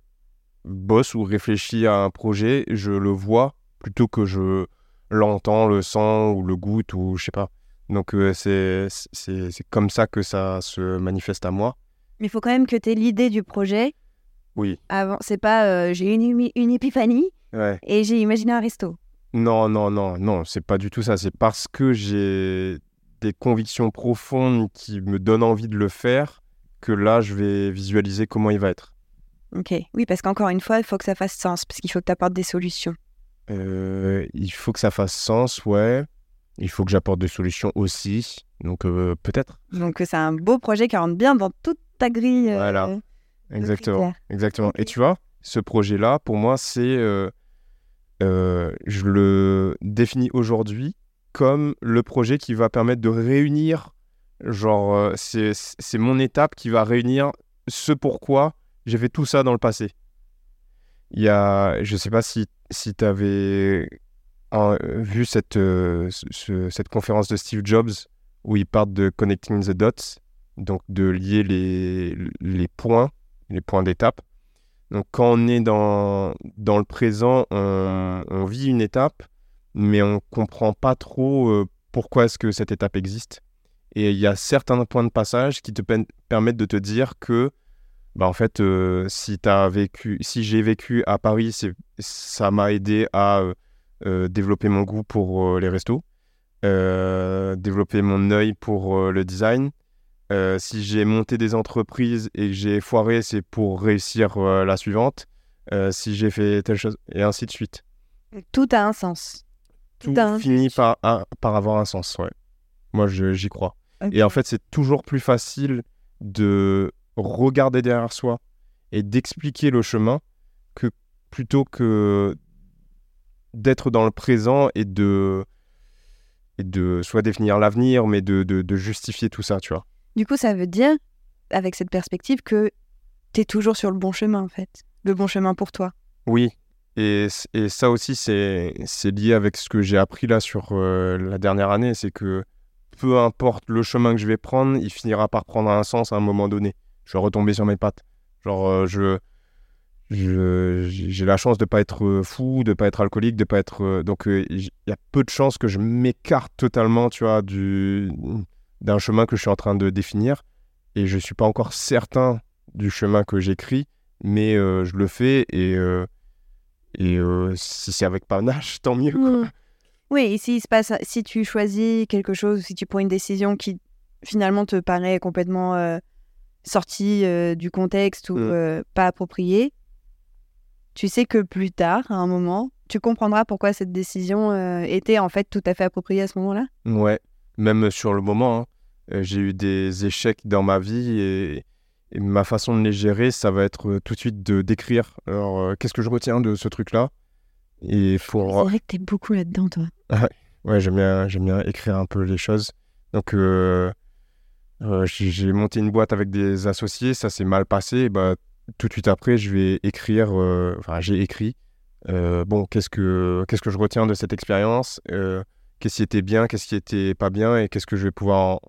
bosse ou réfléchis à un projet, je le vois plutôt que je l'entends, le sens ou le goûte ou je sais pas. Donc euh, c'est c'est comme ça que ça se manifeste à moi. Mais il faut quand même que tu aies l'idée du projet Oui. avant. C'est pas euh, j'ai une, une épiphanie Ouais. et j'ai imaginé un resto. Non, non, non, non, c'est pas du tout ça. C'est parce que j'ai des convictions profondes qui me donnent envie de le faire que là, je vais visualiser comment il va être. Ok. Oui, parce qu'encore une fois, il faut que ça fasse sens, parce qu'il faut que tu apportes des solutions. Euh, il faut que ça fasse sens, ouais. Il faut que j'apporte des solutions aussi. Donc, euh, peut-être. Donc, euh, c'est un beau projet qui rentre bien dans toute ta grille. euh, Voilà. Exactement. Exactement. Et tu vois, ce projet-là, pour moi, c'est. Euh, je le définis aujourd'hui comme le projet qui va permettre de réunir. Genre, euh, c'est mon étape qui va réunir ce pourquoi j'ai fait tout ça dans le passé. Il y a. Je sais pas si, si tu avais vu cette, euh, ce- ce- cette conférence de Steve Jobs où il parle de connecting the dots, donc de lier les, les points les points d'étape. Donc quand on est dans, dans le présent, on, vit une étape, mais on comprend pas trop euh, pourquoi est-ce que cette étape existe. Et il y a certains points de passage qui te permettent de te dire que, bah en fait, euh, si j'ai vécu à Paris, ça m'a aidé à euh, développer mon goût pour les restos, développer mon œil pour le design, euh, si j'ai monté des entreprises et que j'ai foiré, c'est pour réussir euh, la suivante. Euh, si j'ai fait telle chose, et ainsi de suite. Tout a un sens. Tout a un finit par, un- par avoir un sens, ouais. Moi, j'y crois. Et en fait, c'est toujours plus facile de regarder derrière soi et d'expliquer le chemin que plutôt que d'être dans le présent et de, et de soit définir l'avenir, mais de, de, de justifier tout ça, tu vois. Du coup, ça veut dire, avec cette perspective, que tu es toujours sur le bon chemin, en fait. Le bon chemin pour toi. Oui, Et, et ça aussi, c'est lié avec ce que j'ai appris là sur euh, la dernière année. C'est que peu importe le chemin que je vais prendre, il finira par prendre un sens à un moment donné. Je vais retomber sur mes pattes. Genre, euh, je, j'ai la chance de pas être euh, fou, de pas être alcoolique, de pas être. donc, il y a peu de chances que je m'écarte totalement, tu vois, du, d'un chemin que je suis en train de définir. Et je suis pas encore certain du chemin que j'écris, mais euh, je le fais et. euh, et euh, si c'est avec panache, tant mieux. quoi. Mm. Oui, et s'il se passe, si tu choisis quelque chose, si tu prends une décision qui finalement te paraît complètement sortie du contexte ou Mm. pas appropriée, tu sais que plus tard, à un moment, tu comprendras pourquoi cette décision euh, était en fait tout à fait appropriée à ce moment-là. Ouais, même sur le moment, hein, j'ai eu des échecs dans ma vie et, et ma façon de les gérer, ça va être euh, tout de suite de d'écrire. Alors, euh, qu'est-ce que je retiens de ce truc-là? Et pour... C'est vrai que t'es beaucoup là-dedans, toi. Ouais, j'aime bien, j'aime bien écrire un peu les choses. Donc, euh, euh, j'ai monté une boîte avec des associés, ça s'est mal passé. et Bah, tout de suite après, je vais écrire, euh, enfin, j'ai écrit, euh, bon, qu'est-ce que, qu'est-ce que je retiens de cette expérience? Euh, Qu'est-ce qui était bien, qu'est-ce qui était pas bien? Et qu'est-ce que je vais pouvoir en-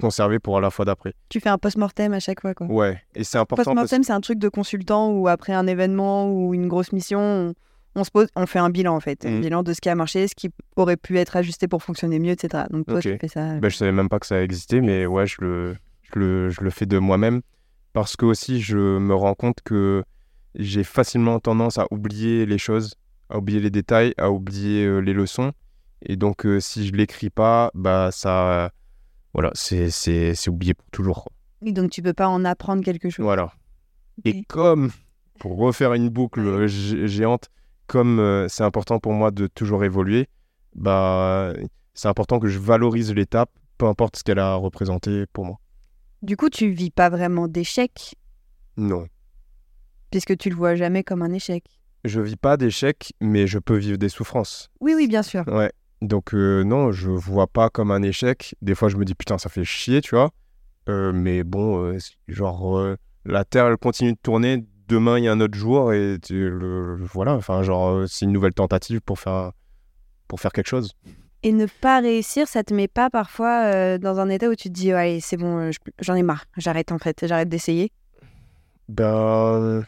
conserver pour la fois d'après. Tu fais un post-mortem à chaque fois, quoi. Ouais, et c'est important parce Post-mortem, c'est un truc de consultant où après un événement ou une grosse mission, on, on se pose, on fait un bilan en fait, un Mhm. bilan de ce qui a marché, ce qui aurait pu être ajusté pour fonctionner mieux, etc. Donc toi, Ok. tu fais ça. Ben, je savais même pas que ça existait, mais ouais, je le, je le, je le fais de moi-même. Parce que aussi, je me rends compte que j'ai facilement tendance à oublier les choses, à oublier les détails, à oublier euh, les leçons. Et donc, euh, si je l'écris pas, bah ça, voilà, c'est, oublié pour toujours. Et donc tu peux pas en apprendre quelque chose. Voilà. Et comme, pour refaire une boucle gé- géante, comme euh, c'est important pour moi de toujours évoluer, bah, c'est important que je valorise l'étape, peu importe ce qu'elle a représenté pour moi. Du coup, tu vis pas vraiment d'échec? Non. puisque tu le vois jamais comme un échec. Je vis pas d'échecs, mais je peux vivre des souffrances. Oui, oui, bien sûr. Ouais. Donc, euh, non, je vois pas comme un échec. Des fois, je me dis, putain, ça fait chier, tu vois. Euh, mais bon, euh, genre, la Terre, elle continue de tourner. Demain, il y a un autre jour. Et le, voilà, enfin, genre, c'est une nouvelle tentative pour faire, pour faire quelque chose. Et ne pas réussir, ça te met pas parfois dans un état où tu te dis, allez, c'est bon, je- j'en ai marre, j'arrête en fait, j'arrête d'essayer. Ben,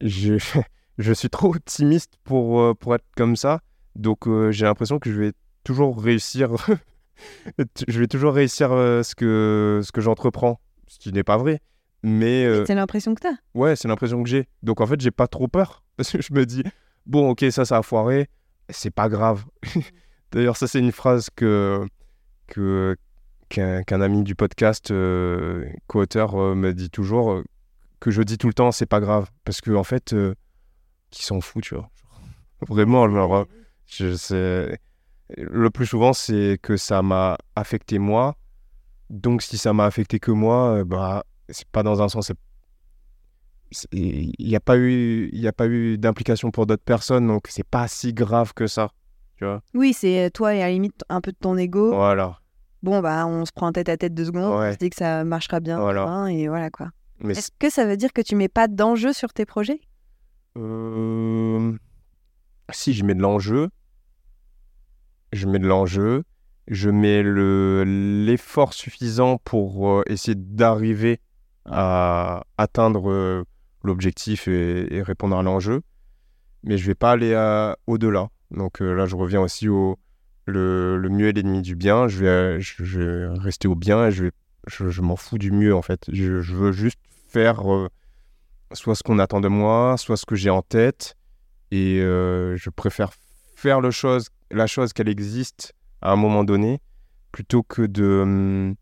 je, je suis trop optimiste pour, pour être comme ça. Donc, euh, j'ai l'impression que je vais toujours réussir. je vais toujours réussir euh, ce que, ce que j'entreprends. Ce qui n'est pas vrai. Mais euh, C'est l'impression que t'as. ouais, c'est l'impression que j'ai. Donc, en fait, j'ai pas trop peur. Parce que je me dis, bon, ok, ça, ça a foiré. C'est pas grave. D'ailleurs, ça, c'est une phrase que, que, qu'un, ami du podcast, co-auteur, me dit toujours. que je dis tout le temps, c'est pas grave. Parce que, en fait, qui s'en fout, tu vois. Vraiment, genre, je sais. Le plus souvent, c'est que ça m'a affecté moi. Donc, si ça m'a affecté que moi, euh, bah, c'est pas dans un sens. Il n'y a pas eu, il y a pas eu d'implication pour d'autres personnes, donc c'est pas si grave que ça. Tu vois Oui, c'est euh, toi et à la limite un peu de ton ego. Voilà. Bon, bah, on se prend tête à tête deux secondes, on se dit que ça marchera bien, Voilà. hein, et voilà quoi. Est-ce que ça veut dire que tu mets pas d'enjeu sur tes projets? Euh, Si je mets de l'enjeu, je mets de l'enjeu, je mets le l'effort suffisant pour euh, essayer d'arriver à atteindre euh, l'objectif et, répondre à l'enjeu, mais je vais pas aller à- au-delà. Donc euh, là, je reviens aussi au le, mieux est l'ennemi du bien. Je vais, rester au bien et je m'en fous du mieux en fait. Je, veux juste faire euh, soit ce qu'on attend de moi, soit ce que j'ai en tête. Et euh, je préfère faire le chose, la chose qu'elle existe à un moment donné, plutôt que de hum,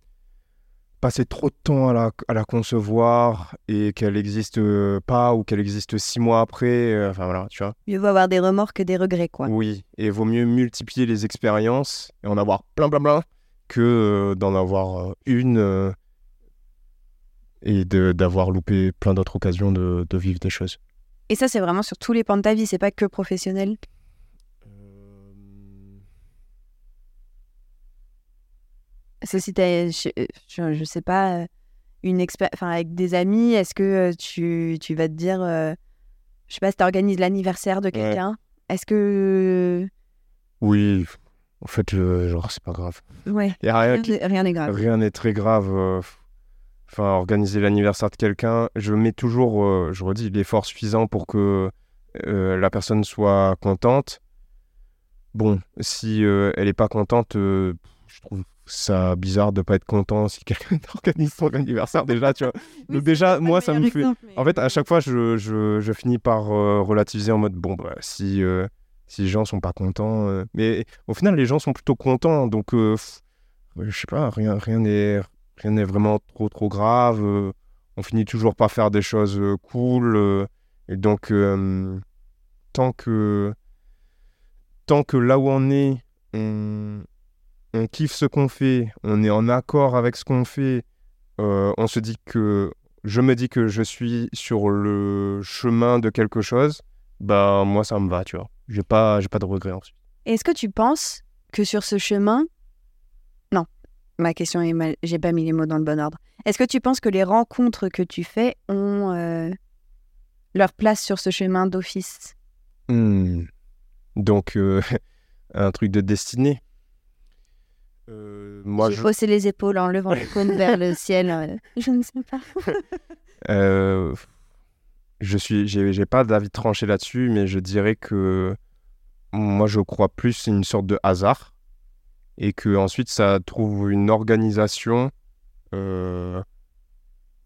passer trop de temps à la, à la concevoir et qu'elle n'existe pas ou qu'elle existe six mois après. euh, enfin voilà, tu vois. Mieux vaut avoir des remords que des regrets, quoi. Oui, et vaut mieux multiplier les expériences et en avoir plein, plein, plein, que euh, d'en avoir euh, une euh, et de- d'avoir loupé plein d'autres occasions de, de vivre des choses. Et ça, c'est vraiment sur tous les pans de ta vie, c'est pas que professionnel? C'est si t'as, je, je, je sais pas, euh, une enfin avec des amis, est-ce que euh, tu, tu vas te dire, euh, Je sais pas si tu organises l'anniversaire de quelqu'un. Est-ce que. Oui, en fait, euh, genre, c'est pas grave. Ouais. Y a rien qui- n'est- rien n'est grave. Rien n'est très grave. euh, Enfin, organiser l'anniversaire de quelqu'un, je mets toujours, euh, je redis, l'effort suffisant pour que euh, la personne soit contente. Bon, si euh, elle est pas contente, euh, je trouve ça bizarre de pas être content si quelqu'un organise son anniversaire déjà, tu vois. Donc déjà, moi, ça me fait... En fait, à chaque fois, je, je, je finis par euh, relativiser en mode bon, bah, si, euh, si les gens sont pas contents. euh, Mais au final, les gens sont plutôt contents. Donc, euh, pff, je sais pas, rien rien n'est rien n'est vraiment trop, trop grave. on finit toujours par faire des choses cool. et donc, tant, que, tant que là où on est, on, on kiffe ce qu'on fait, on est en accord avec ce qu'on fait, euh, on se dit que je me dis que je suis sur le chemin de quelque chose, bah moi ça me va, tu vois. J'ai pas, j'ai pas de regrets ensuite. Est-ce que tu penses que sur ce chemin. Non, ma question est mal. J'ai pas mis les mots dans le bon ordre. Est-ce que tu penses que les rencontres que tu fais ont euh, leur place sur ce chemin d'office? Hmm. Donc euh, un truc de destinée. Euh, moi J'ai je, haussé les épaules en levant les cônes vers le ciel. euh, Je ne sais pas. euh, je suis, j'ai, j'ai pas d'avis tranché là-dessus, mais je dirais que moi je crois plus une sorte de hasard et que ensuite ça trouve une organisation euh,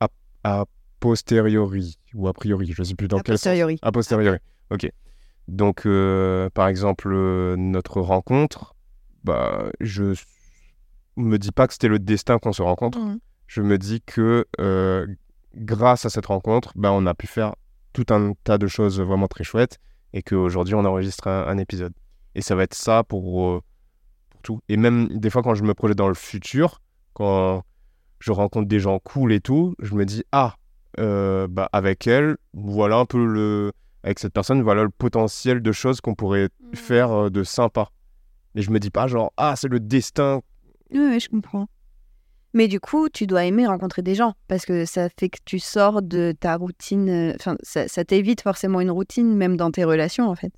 a, a posteriori ou a priori, je sais plus dans A quel sens. posteriori. A posteriori. Ok. Donc, euh, par exemple, notre rencontre, bah, je me dis pas que c'était le destin qu'on se rencontre. Mhm. Je me dis que euh, grâce à cette rencontre, bah, on a pu faire tout un tas de choses vraiment très chouettes et qu'aujourd'hui, on enregistre un, un épisode. Et ça va être ça pour, euh, pour tout. Et même des fois, quand je me projette dans le futur, quand je rencontre des gens cool et tout, je me dis, ah, euh, bah, avec elle, voilà un peu le. Avec cette personne, voilà le potentiel de choses qu'on pourrait faire euh, de sympa. Et je me dis pas, genre, ah, c'est le destin. Oui, oui, je comprends. Mais du coup, tu dois aimer rencontrer des gens parce que ça fait que tu sors de ta routine. euh, Enfin, ça, ça t'évite forcément une routine, même dans tes relations, en fait.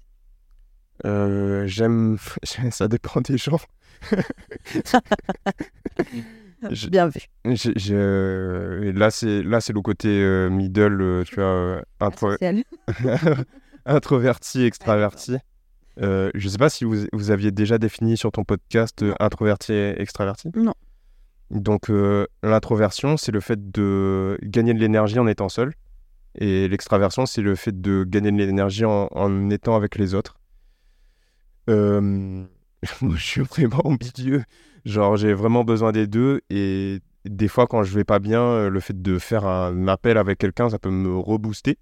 Euh, J'aime. ça dépend des gens. Je- Bien vu. Je- je- et Là, c'est là, c'est le côté euh, middle, euh, tu vois, intro- introverti, extraverti. Euh, je sais pas si vous, vous aviez déjà défini sur ton podcast euh, introverti et extraverti. Non. Donc, euh, l'introversion, c'est le fait de gagner de l'énergie en étant seul. Et l'extraversion, c'est le fait de gagner de l'énergie en, en étant avec les autres. Je suis vraiment au milieu. Genre, j'ai vraiment besoin des deux. Et des fois, quand je vais pas bien, le fait de faire un appel avec quelqu'un, ça peut me rebooster.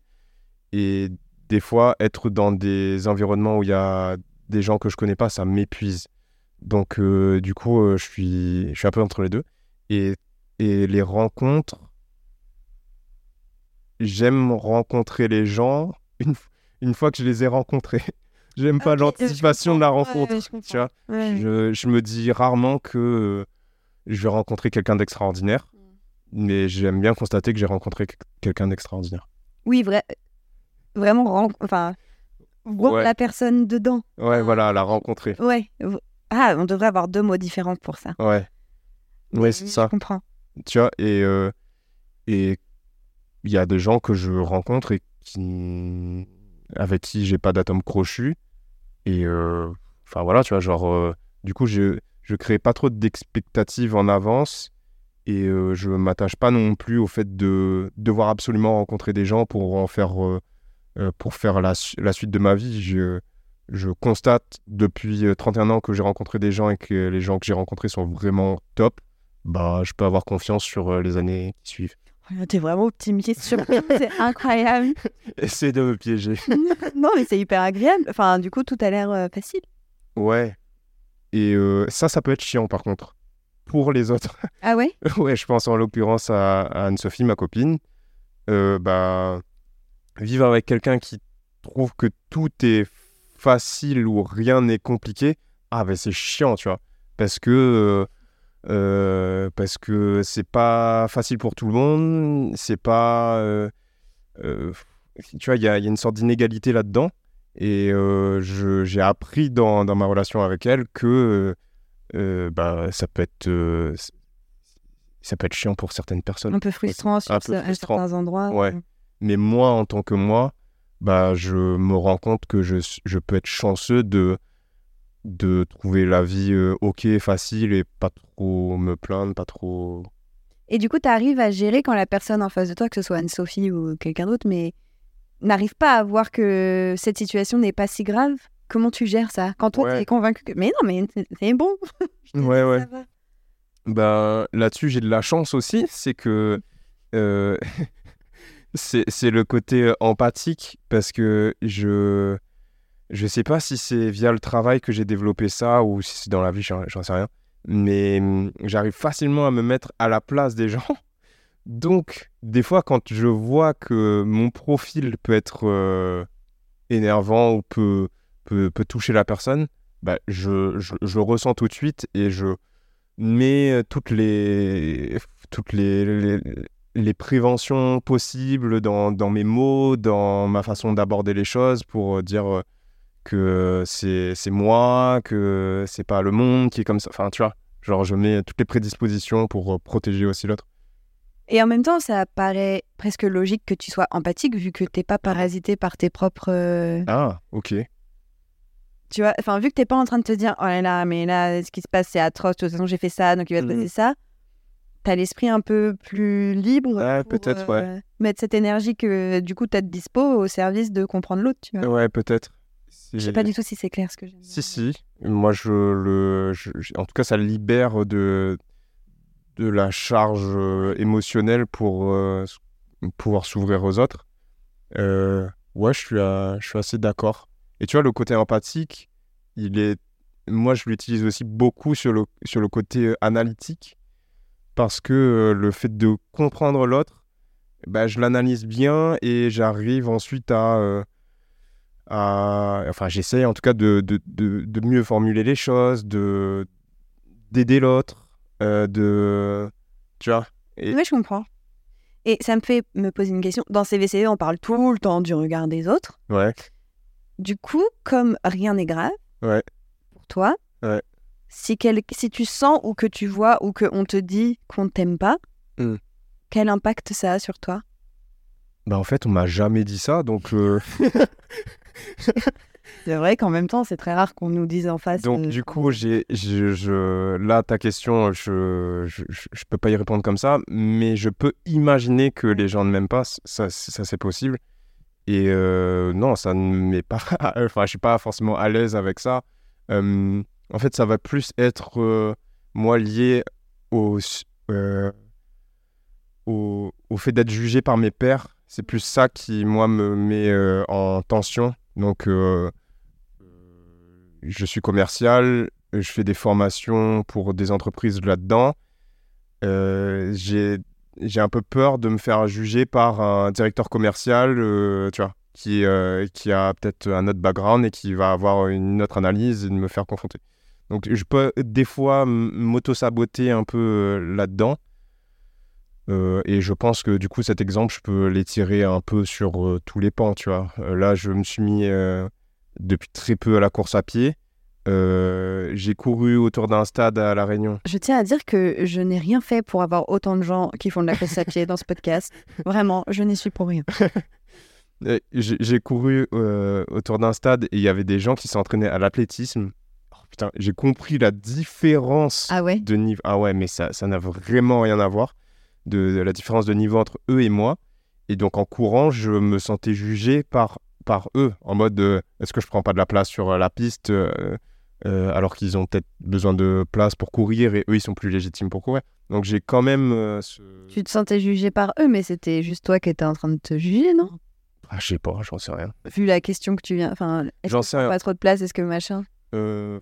Et des fois, être dans des environnements où il y a des gens que je connais pas, ça m'épuise. Donc, euh, du coup, euh, je, suis, je suis un peu entre les deux. Et, et les rencontres, j'aime rencontrer les gens une, une fois que je les ai rencontrés. J'aime pas l'anticipation de la rencontre. ouais, je tu vois Ouais. je, je me dis rarement que euh, je vais rencontrer quelqu'un d'extraordinaire, mais j'aime bien constater que j'ai rencontré que- quelqu'un d'extraordinaire. Oui, vrai. Vraiment, enfin, voir Ouais. la personne dedans. Ouais, voilà, la rencontrer. Ouais. Ah, on devrait avoir deux mots différents pour ça. Ouais. Ouais, c'est Je ça. comprends. Tu vois, et euh, et il y a des gens que je rencontre et qui avec qui j'ai pas d'atome crochu et euh, enfin voilà, tu vois, genre euh, du coup je je crée pas trop d'expectatives en avance et je m'attache pas non plus au fait de devoir absolument rencontrer des gens pour en faire pour faire la, su- la suite de ma vie. Je je constate depuis euh, 31 ans que j'ai rencontré des gens et que les gens que j'ai rencontrés sont vraiment top. Bah, je peux avoir confiance sur euh, les années qui suivent. Oh, T'es vraiment optimiste sur c'est incroyable. Essaye de me piéger. non, mais c'est hyper agréable. Enfin, du coup, tout a l'air euh, facile. Ouais. Et euh, ça, ça peut être chiant par contre. Pour les autres. Ah ouais? Ouais, je pense en l'occurrence à, à Anne-Sophie, ma copine. Euh, bah, vivre avec quelqu'un qui trouve que tout est facile ou rien n'est compliqué, ah ben c'est chiant, tu vois. Parce que euh, euh, parce que c'est pas facile pour tout le monde, c'est pas euh, euh, tu vois, il y a, il y a une sorte d'inégalité là-dedans. Et j'ai appris dans, dans ma relation avec elle que bah, ça, peut être, ça peut être chiant pour certaines personnes. Un peu frustrant sur Un peu ce- à certains endroits. Ouais. Mais moi, en tant que moi, bah, je me rends compte que je, je peux être chanceux de, de trouver la vie euh, ok, facile et pas trop me plaindre, pas trop. Et du coup, tu arrives à gérer quand la personne en face de toi, que ce soit Anne-Sophie ou quelqu'un d'autre, mais n'arrive pas à voir que cette situation n'est pas si grave? Comment tu gères ça? Quand toi, Ouais. tu es convaincu que. Mais non, mais c'est- bon. Ouais, ouais. Ben, là-dessus, j'ai de la chance aussi, c'est que euh, c'est le côté euh, empathique parce que je je sais pas si c'est via le travail que j'ai développé ça ou si c'est dans la vie, j'en sais rien. Mais hum, j'arrive facilement à me mettre à la place des gens. Donc, des fois, quand je vois que mon profil peut être euh, énervant ou peut, peut, peut toucher la personne, bah, je, je, je ressens tout de suite et je mets euh, toutes les, toutes les, les préventions possibles dans, dans mes mots, dans ma façon d'aborder les choses pour euh, dire euh, que c'est c'est moi, que c'est pas le monde qui est comme ça. Enfin, tu vois, genre je mets toutes les prédispositions pour euh, protéger aussi l'autre. Et en même temps, ça paraît presque logique que tu sois empathique vu que t'es pas parasité par tes propres. Ah, ok. Tu vois, enfin, vu que t'es pas en train de te dire, oh là là, mais là, ce qui se passe, c'est atroce, de toute façon, j'ai fait ça, donc il va se Mhm. passer ça. T'as l'esprit un peu plus libre. Ouais, pour, peut-être, euh, Mettre cette énergie que, du coup, t'as de dispo au service de comprendre l'autre, tu vois. Ouais, peut-être. Je sais pas du tout si c'est clair ce que j'ai dit. Si, si. Moi, je le. je- je- en tout cas, ça libère de, de la charge euh, émotionnelle pour euh, pouvoir s'ouvrir aux autres. Ouais, je suis, à- je suis assez d'accord. Et tu vois, le côté empathique, il est. Moi, je l'utilise aussi beaucoup sur le, sur le côté analytique. Parce que euh, le fait de comprendre l'autre, bah, je l'analyse bien et j'arrive ensuite à. euh, à- enfin j'essaie en tout cas de, de, de, de mieux formuler les choses, de d'aider l'autre, euh, de tu vois. Et- Oui, je comprends. Et ça me fait me poser une question. Dans CVCE, on parle tout le temps du regard des autres. Ouais. Du coup, comme rien n'est grave Ouais. pour toi, Ouais. Si, quel- si tu sens ou que tu vois ou qu'on te dit qu'on ne t'aime pas, Hmm. quel impact ça a sur toi? Bah en fait on m'a jamais dit ça donc euh, C'est vrai qu'en même temps, c'est très rare qu'on nous dise en face. donc euh, du coup j'ai je, je- là ta question je, je je je peux pas y répondre comme ça mais je peux imaginer que les gens ne m'aiment pas ça ça c'est possible et euh, non ça ne m'est pas enfin je suis pas forcément à l'aise avec ça Euh, en fait ça va plus être euh, moi lié au euh, au, au fait d'être jugé par mes pairs c'est plus ça qui moi me met euh, en tension donc je suis commercial, je fais des formations pour des entreprises là-dedans. J'ai un peu peur de me faire juger par un directeur commercial, tu vois, qui, qui a peut-être un autre background et qui va avoir une autre analyse et de me faire confronter. Donc je peux des fois m'auto-saboter un peu euh, là-dedans. Euh, et je pense que du coup cet exemple, je peux l'étirer un peu sur euh, tous les pans, tu vois. Euh, là, je me suis mis depuis très peu à la course à pied. J'ai couru autour d'un stade à La Réunion. Je tiens à dire que je n'ai rien fait pour avoir autant de gens qui font de la course à pied dans ce podcast. Vraiment, je n'y suis pour rien. J'ai couru autour d'un stade et il y avait des gens qui s'entraînaient à l'athlétisme. Putain, j'ai compris la différence Ah ouais? de niveau. Ah ouais, mais ça ça n'a vraiment rien à voir de, de la différence de niveau entre eux et moi. Et donc en courant, je me sentais jugé par par eux en mode euh, est-ce que je prends pas de la place sur euh, la piste euh, euh, alors qu'ils ont peut-être besoin de place pour courir et eux ils sont plus légitimes pour courir. Donc j'ai quand même ce... Tu te sentais jugé par eux, mais c'était juste toi qui étais en train de te juger, non? Ah, je sais pas, j'en sais rien. Vu la question que tu viens. Enfin, est-ce J'en que sais rien. pas trop de place Est-ce que machin? Euh,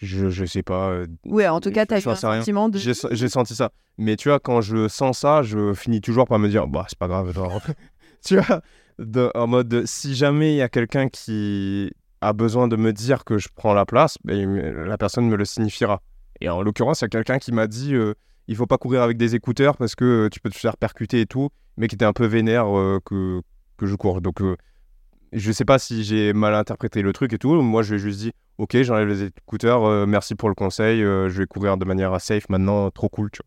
je je sais pas. euh, Ouais, en tout cas, t'as eu J'en un sentiment de. J'ai senti ça. Mais tu vois, quand je sens ça, je finis toujours par me dire, bah, c'est pas grave. genre. tu vois, de- en mode, de, si jamais il y a quelqu'un qui a besoin de me dire que je prends la place, me- la personne me le signifiera. Et en l'occurrence, il y a quelqu'un qui m'a dit, euh, il faut pas courir avec des écouteurs parce que euh, tu peux te faire percuter et tout, mais qui était un peu vénère euh, que, que je cours. Donc, euh, je sais pas si j'ai mal interprété le truc et tout. Moi, je vais juste dire, ok, j'enlève les écouteurs, euh, merci pour le conseil, euh, je vais courir de manière safe maintenant, trop cool, tu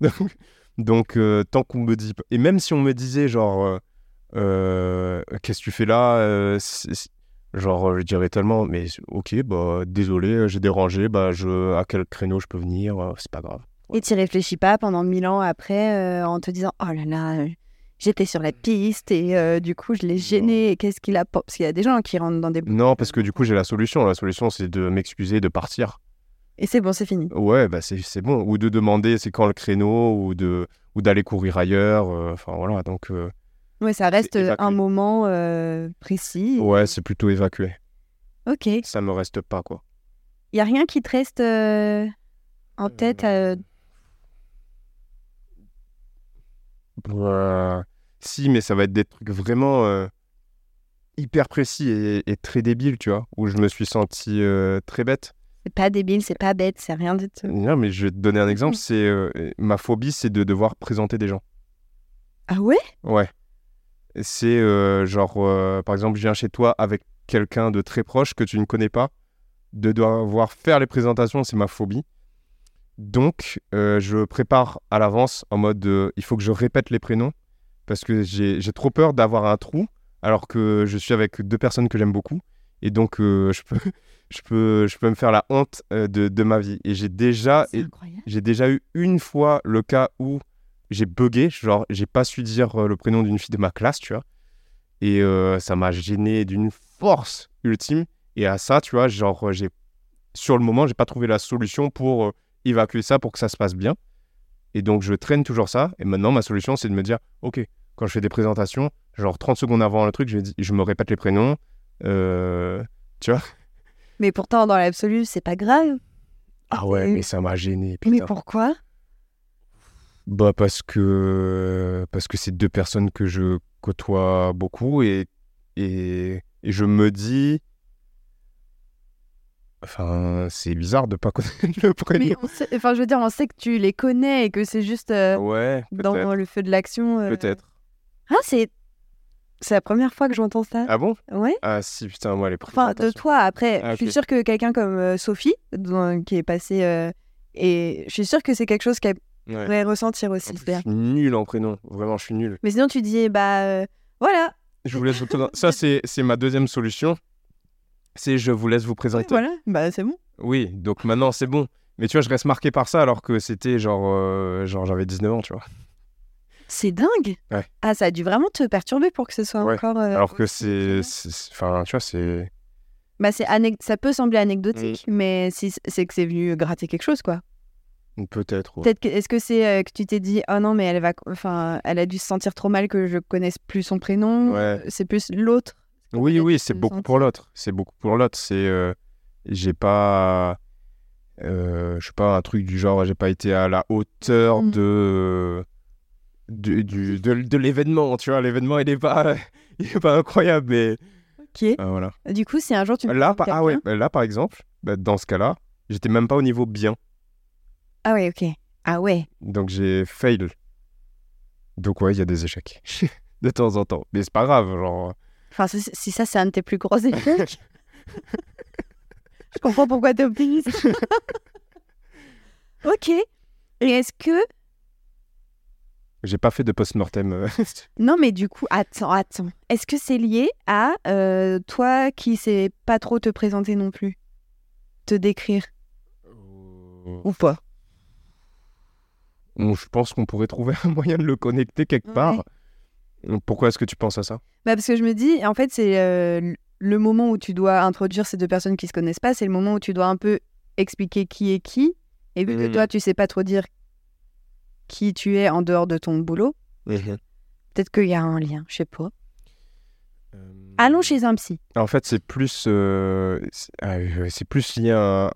vois. Donc, euh, tant qu'on me dit, et même si on me disait, genre, qu'est-ce que tu fais là Genre, je dirais tellement, mais ok, bah, désolé, j'ai dérangé, bah, je, à quel créneau je peux venir, c'est pas grave. Et tu réfléchis pas pendant mille ans après en te disant Oh là là, j'étais sur la piste et euh, du coup je l'ai gêné qu'est-ce qu'il a. Parce qu'il y a des gens qui rentrent dans des. Non, parce que du coup, j'ai la solution. La solution, c'est de m'excuser, de partir. Et c'est bon, c'est fini. Ouais, bah c'est bon. Ou de demander c'est quand le créneau, ou de ou d'aller courir ailleurs. euh, Enfin voilà, donc euh, Ouais, ça reste un moment précis. ouais, c'est plutôt évacué. Ok. Il Ça me reste pas quoi. y a rien qui te reste en tête Euh, si, mais ça va être des trucs vraiment euh, hyper précis et, et très débiles, tu vois, où je me suis senti euh, très bête. C'est pas débile, c'est pas bête, c'est rien du tout. Non, mais je vais te donner un exemple. C'est euh, ma phobie, c'est de devoir présenter des gens. Ah ouais? Ouais. C'est genre, par exemple, je viens chez toi avec quelqu'un de très proche que tu ne connais pas. De devoir faire les présentations, c'est ma phobie. Donc, euh, je prépare à l'avance en mode euh, il faut que je répète les prénoms parce que j'ai trop peur d'avoir un trou alors que je suis avec deux personnes que j'aime beaucoup. Et donc, euh, je, peux, je, peux, je peux me faire la honte euh, de, de ma vie. Et j'ai déjà, j'ai eu une fois le cas où j'ai bugué, genre j'ai pas su dire euh, le prénom d'une fille de ma classe, tu vois. Et euh, ça m'a gêné d'une force ultime. Et à ça, tu vois, genre j'ai sur le moment, j'ai pas trouvé la solution pour évacuer ça pour que ça se passe bien. Et donc je traîne toujours ça. Et maintenant, ma solution, c'est de me dire, ok, quand je fais des présentations, genre 30 secondes avant le truc, je, je me répète les prénoms. Euh, tu vois? Mais pourtant, dans l'absolu, c'est pas grave. Ah ouais, mais ça m'a gêné. Mais pourquoi? Bah parce que parce que c'est deux personnes que je côtoie beaucoup et et, et je me dis enfin c'est bizarre de pas connaître le prénom. Mais on sait- enfin, je veux dire, on sait que tu les connais et que c'est juste euh, Ouais, dans le feu de l'action. euh. Peut-être. Ah, c'est. C'est la première fois que j'entends ça. Ah bon? Ouais. Ah si putain moi les Enfin, de toi, après, Ah, je suis sûre que quelqu'un comme euh, Sophie, dont- qui est passée. euh, et je suis sûre que c'est quelque chose qu'elle Ouais. pourrait ressentir En aussi. plus, je suis nul en prénom, vraiment je suis nul. Mais sinon, tu dis, bah euh, voilà. Je vous laisse. Ça c'est c'est ma deuxième solution. C'est je vous laisse vous présenter. Voilà, bah c'est bon. Oui, donc maintenant c'est bon. Mais tu vois, je reste marqué par ça alors que c'était genre euh, genre j'avais 19 ans, tu vois. C'est dingue. Ouais. Ah, ça a dû vraiment te perturber pour que ce soit Ouais. encore. euh, Alors que c'est enfin tu vois, c'est Bah, c'est ça peut sembler anecdotique, Mm. mais si c'est que c'est venu gratter quelque chose, quoi. peut-être ouais. Peut-être que est-ce que c'est euh, que tu t'es dit oh non mais elle va enfin elle a dû se sentir trop mal que je connaisse plus son prénom. Ouais. C'est plus l'autre. Oui, oui, c'est beaucoup pour l'autre. C'est beaucoup pour l'autre. C'est, euh, j'ai pas, euh, je sais pas, un truc du genre, j'ai pas été à la hauteur Mm. de, du, du- de, de l'événement. Tu vois, l'événement, il est pas, il est pas incroyable, mais Ok. euh, voilà. Du coup, si un jour tu Là, par, ah ouais, là, par exemple, bah, dans ce cas-là, j'étais même pas au niveau bien, Ah ouais, ok. Ah ouais. donc j'ai fail. Donc ouais, il y a des échecs de temps en temps, mais c'est pas grave, genre. Enfin si, ça c'est un de tes plus gros échecs. je comprends pourquoi t'es optimiste. ok. Et est-ce que J'ai pas fait de post-mortem. euh, non mais du coup attends attends. Est-ce que c'est lié à euh, toi qui sais pas trop te présenter non plus, te décrire? Ou pas? Bon, je pense qu'on pourrait trouver un moyen de le connecter quelque Ouais. part. Pourquoi est-ce que tu penses à ça? Bah parce que je me dis, en fait, c'est euh, le moment où tu dois introduire ces deux personnes qui se connaissent pas, c'est le moment où tu dois un peu expliquer qui est qui. Et vu que Mhm. toi, tu sais pas trop dire qui tu es en dehors de ton boulot, peut-être qu'il y a un lien, je sais pas. Allons chez un psy. En fait, c'est plus, euh, c'est ah, euh, c'est plus lié à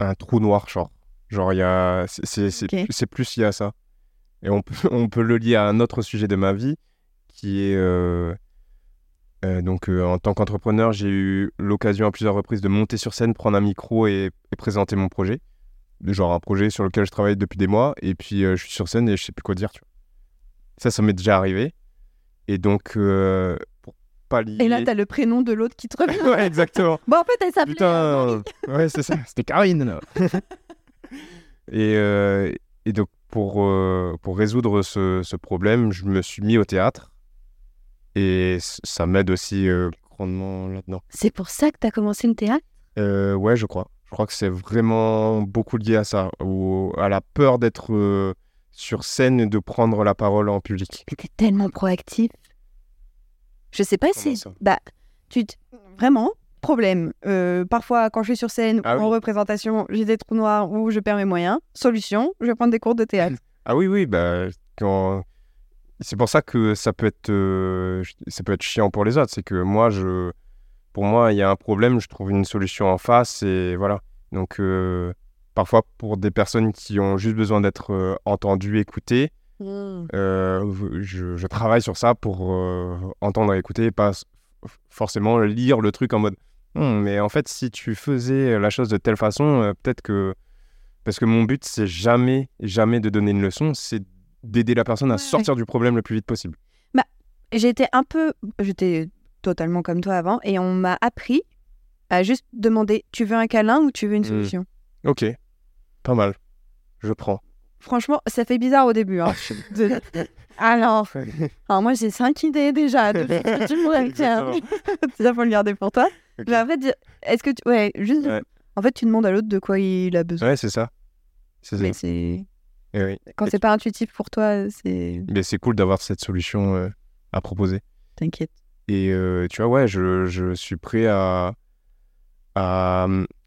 un, trou noir, genre. Genre, il y a, c'est- c'est c'est Ok. plus- c'est plus lié à ça. Et on peut, on peut le lier à un autre sujet de ma vie, qui est euh, euh, donc euh, en tant qu'entrepreneur, j'ai eu l'occasion à plusieurs reprises de monter sur scène, prendre un micro et, et présenter mon projet. Genre un projet sur lequel je travaille depuis des mois, et puis je suis sur scène et je sais plus quoi dire. Tu vois. Ça, ça m'est déjà arrivé. Et donc, pour pallier. Et là, t'as le prénom de l'autre qui te revient. ouais, exactement. Bon, en fait, elle s'appelait. Putain, ouais, c'est ça. C'était Karine, là. et, et donc, pour, euh, pour résoudre ce, ce problème, je me suis mis au théâtre. Et ça m'aide aussi euh, grandement là-dedans. C'est pour ça que t'as commencé le théâtre? Euh, ouais, je crois. Je crois que c'est vraiment beaucoup lié à ça, ou à la peur d'être sur scène et de prendre la parole en public. Mais t'es tellement proactif. Je sais pas Comment si. Bah, tu. te- Vraiment, problème. Euh, parfois, quand je suis sur scène Ah ou en oui. représentation, j'ai des trous noirs ou je perds mes moyens. Solution, je vais prendre des cours de théâtre. Ah oui, oui, bah, quand... c'est pour ça que ça peut être, euh, ça peut être chiant pour les autres. C'est que moi, je, pour moi, il y a un problème, je trouve une solution en face et voilà. Donc, euh, parfois, pour des personnes qui ont juste besoin d'être euh, entendues, écoutées, euh, je, je travaille sur ça pour euh, entendre et écouter, pas forcément lire le truc en mode Hum, mais en fait, si tu faisais la chose de telle façon, euh, peut-être que. Parce que mon but, c'est jamais, jamais de donner une leçon, c'est d'aider la personne à Ouais, sortir du problème le plus vite possible. J'étais un peu. J'étais totalement comme toi avant et on m'a appris à juste demander tu veux un câlin ou tu veux une Mm. solution? Ok, pas mal. Je prends. Franchement, ça fait bizarre au début. hein. De- Alors, alors, moi j'ai cinq idées déjà. de tu pourrais faire. Ça faut le garder pour toi. Mais en fait, est-ce que tu... ouais, juste. Ouais. En fait, tu demandes à l'autre de quoi il a besoin. Ouais, c'est ça. C'est. Mais c'est Eh oui. quand c'est pas intuitif pour toi, c'est Mais c'est cool d'avoir cette solution euh, à proposer. t'inquiète. Et euh, tu vois, ouais, je, je suis prêt à, à,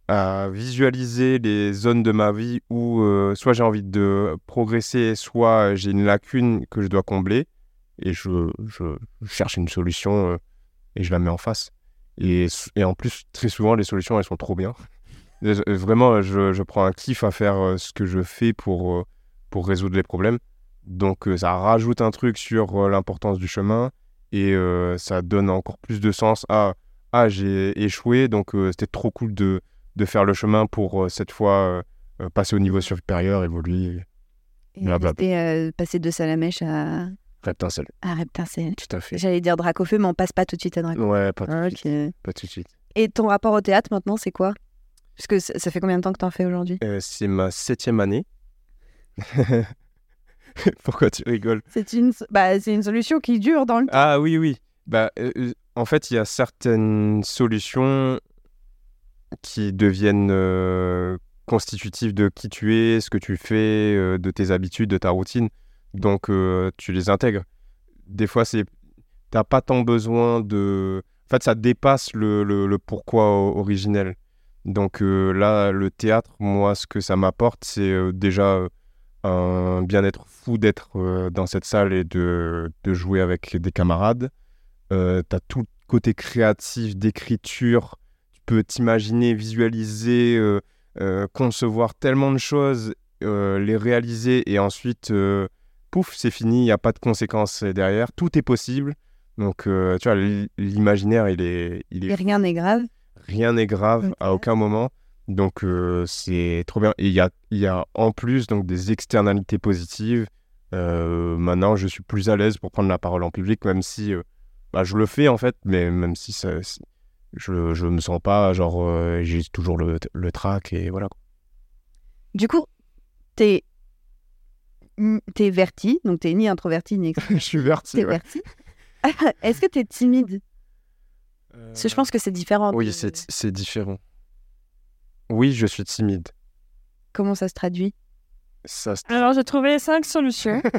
à visualiser les zones de ma vie où euh, soit j'ai envie de progresser, soit j'ai une lacune que je dois combler. Et je, cherche une solution euh, et je la mets en face. Et, en plus, très souvent, les solutions, elles sont trop bien. Vraiment, je, prends un kiff à faire euh, ce que je fais pour, euh, pour résoudre les problèmes. Donc, euh, ça rajoute un truc sur euh, l'importance du chemin et euh, ça donne encore plus de sens à ah j'ai échoué donc euh, c'était trop cool de, de faire le chemin pour euh, cette fois euh, euh, passer au niveau supérieur évoluer Et passer de Salamèche à, reptincelle. à Reptincelle. tout à fait. J'allais dire Dracofeu, mais on passe pas tout de suite à Dracofeu. ouais pas tout suite. Pas tout de suite. Et ton rapport au théâtre maintenant, c'est quoi? Parce que ça fait combien de temps que t'en fais aujourd'hui? Euh, c'est ma septième année. Pourquoi tu rigoles? C'est une, bah, c'est une solution qui dure dans le temps. Ah oui, oui. Bah, euh, en fait, il y a certaines solutions qui deviennent euh, constitutives de qui tu es, ce que tu fais, euh, de tes habitudes, de ta routine. Donc, euh, tu les intègres. Des fois, c'est t'as pas tant besoin de... En fait, ça dépasse le, le- pourquoi originel. Donc euh, là, le théâtre, moi, ce que ça m'apporte, c'est déjà un bien-être fou d'être dans cette salle et de, de jouer avec des camarades. Euh, tu as tout le côté créatif d'écriture. Peux t'imaginer, visualiser, euh, euh, concevoir tellement de choses, euh, les réaliser et ensuite, pouf, c'est fini, il n'y a pas de conséquences derrière. Tout est possible. Donc, tu vois, l'imaginaire, il est, il est Et rien n'est grave. rien n'est grave à aucun moment. Donc c'est trop bien. Et il y a, y a en plus donc des externalités positives. Euh, maintenant, je suis plus à l'aise pour prendre la parole en public, même si euh, bah, je le fais en fait, mais même si ça, je, je me sens pas genre euh, j'ai toujours le, le trac et voilà. Du coup, t'es t'es verti, donc t'es ni introverti ni extraverti. je suis verti. T'es ouais. verti. Est-ce que t'es timide? Parce que je pense que c'est différent. Oui, de- c'est c'est différent. Oui, je suis timide. Comment ça se traduit? Ça se Alors, j'ai trouvé cinq solutions.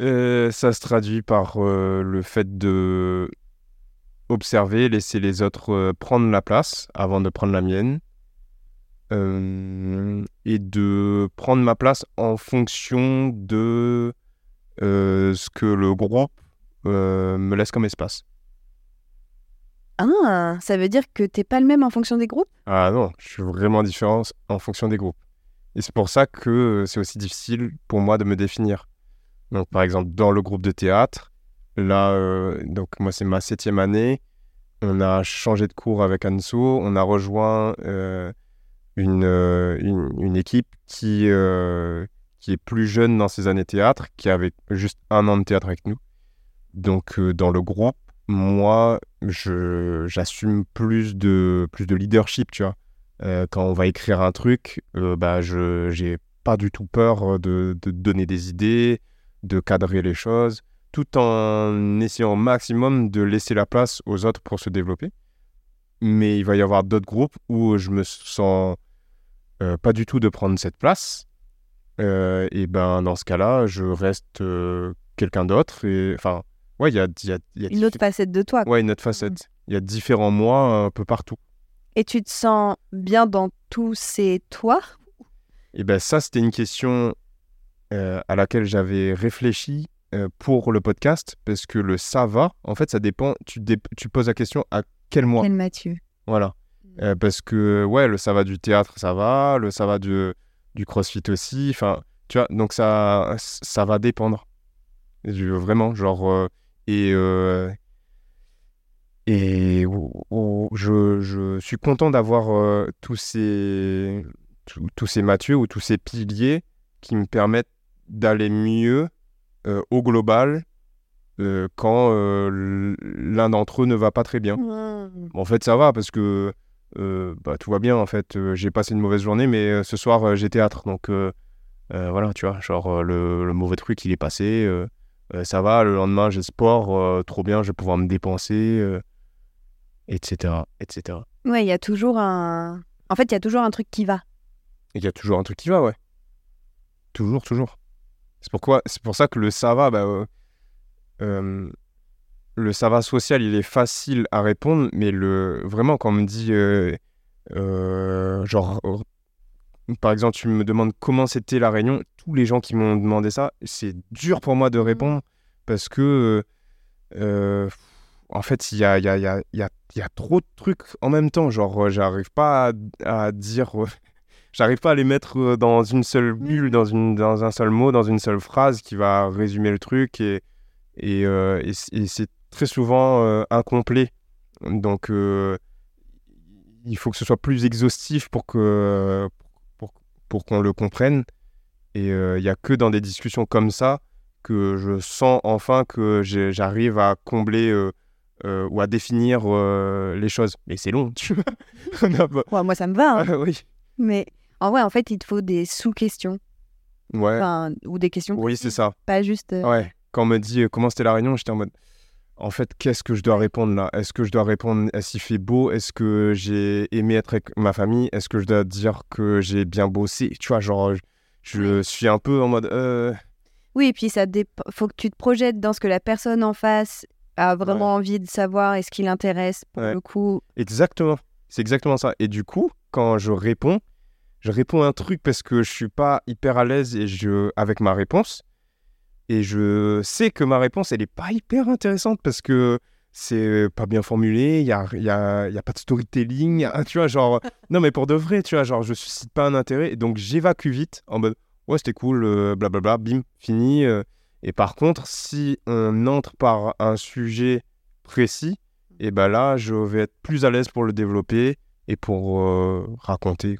Euh, ça se traduit par euh, le fait de observer, laisser les autres euh, prendre la place avant de prendre la mienne. Euh, et de prendre ma place en fonction de euh, ce que le groupe euh, me laisse comme espace. Ah, ça veut dire que t'es pas le même en fonction des groupes? Ah non, je suis vraiment différent en fonction des groupes. Et c'est pour ça que c'est aussi difficile pour moi de me définir. Donc, par exemple, dans le groupe de théâtre, là, euh, donc moi, c'est ma septième année. On a changé de cours avec Anso. On a rejoint euh, une, euh, une, une équipe qui, qui est plus jeune dans ses années théâtre, qui avait juste un an de théâtre avec nous. Donc, dans le groupe, moi, j'assume plus de, plus de leadership, tu vois. Quand on va écrire un truc, euh, bah, je j'ai pas du tout peur de, de donner des idées, de cadrer les choses, tout en essayant au maximum de laisser la place aux autres pour se développer. Mais il va y avoir d'autres groupes où je me sens euh, pas du tout de prendre cette place. Euh, et ben dans ce cas-là, je reste euh, quelqu'un d'autre. Et enfin, ouais, il y a, y a- y a Une autre facette de toi. Ouais, une autre facette. Il y a différents moi un peu partout. Et tu te sens bien dans tous ces toi? Et ben ça, c'était une question à laquelle j'avais réfléchi pour le podcast, parce que le ça va, en fait, ça dépend. Tu, dé- tu poses la question à quel mois? Quel Mathieu? Voilà. Euh, parce que, ouais, le ça va du théâtre, ça va. Le ça va du, du crossfit aussi. Enfin, tu vois, donc ça, ça va dépendre. Je- vraiment, genre. euh, et. euh, et oh, oh, je, je suis content d'avoir euh, tous ces tous tous ces Mathieu ou tous ces piliers qui me permettent d'aller mieux euh, au global euh, quand euh, l'un d'entre eux ne va pas très bien. Bon, en fait, ça va parce que bah, tout va bien. En fait, j'ai passé une mauvaise journée, mais ce soir, j'ai théâtre. Donc voilà, tu vois, genre le, le mauvais truc, il est passé. ça va. Le lendemain, j'ai sport. trop bien, je vais pouvoir me dépenser, etc., etc. Ouais, il y a toujours un. En fait, il y a toujours un truc qui va. Il y a toujours un truc qui va, ouais. Toujours, toujours. C'est pourquoi, c'est pour ça que le ça va, bah, euh, euh, le ça va social, il est facile à répondre, mais le vraiment quand on me dit, euh, genre, par exemple, tu me demandes comment c'était la réunion, tous les gens qui m'ont demandé ça, c'est dur pour moi de répondre parce que, en fait, il y a, y, y, y trop de trucs en même temps, genre, j'arrive pas à, à dire. J'arrive pas à les mettre euh, dans une seule bulle, dans, une, dans un seul mot, dans une seule phrase qui va résumer le truc et, et, euh, et c- et c'est très souvent euh, incomplet. Donc euh, il faut que ce soit plus exhaustif pour que pour, pour qu'on le comprenne. Et il y a que dans des discussions comme ça que je sens enfin que j'arrive à combler euh, ou à définir euh, les choses. Mais c'est long, tu vois. Ouais, moi, ça me va. hein. Oui. Mais en vrai, en fait, il te faut des sous-questions. Ouais. Enfin, ou des questions. Oui, c'est ça. Pas juste. euh, Ouais, quand on me dit euh, comment c'était la réunion, j'étais en mode en fait, qu'est-ce que je dois répondre là? Est-ce que je dois répondre est-ce qu'il fait beau? Est-ce que j'ai aimé être avec ma famille? Est-ce que je dois dire que j'ai bien bossé? Tu vois, genre, je, je suis un peu en mode euh, Oui, et puis ça dépend. Faut que tu te projettes dans ce que la personne en face a vraiment envie de savoir et ce qui l'intéresse. Pour Ouais. le coup, exactement. C'est exactement ça. Et du coup, quand je réponds, je réponds un truc parce que je suis pas hyper à l'aise et je avec ma réponse. Et je sais que ma réponse, elle est pas hyper intéressante parce que c'est pas bien formulé, il y a, il y a, y a pas de storytelling, a- tu vois, genre... Non, mais pour de vrai, tu vois, genre, je suscite pas un intérêt, et donc j'évacue vite, en mode, ouais, c'était cool, euh, blablabla, bim, fini. euh. Et par contre, si on entre par un sujet précis, et ben là, je vais être plus à l'aise pour le développer et pour euh, raconter.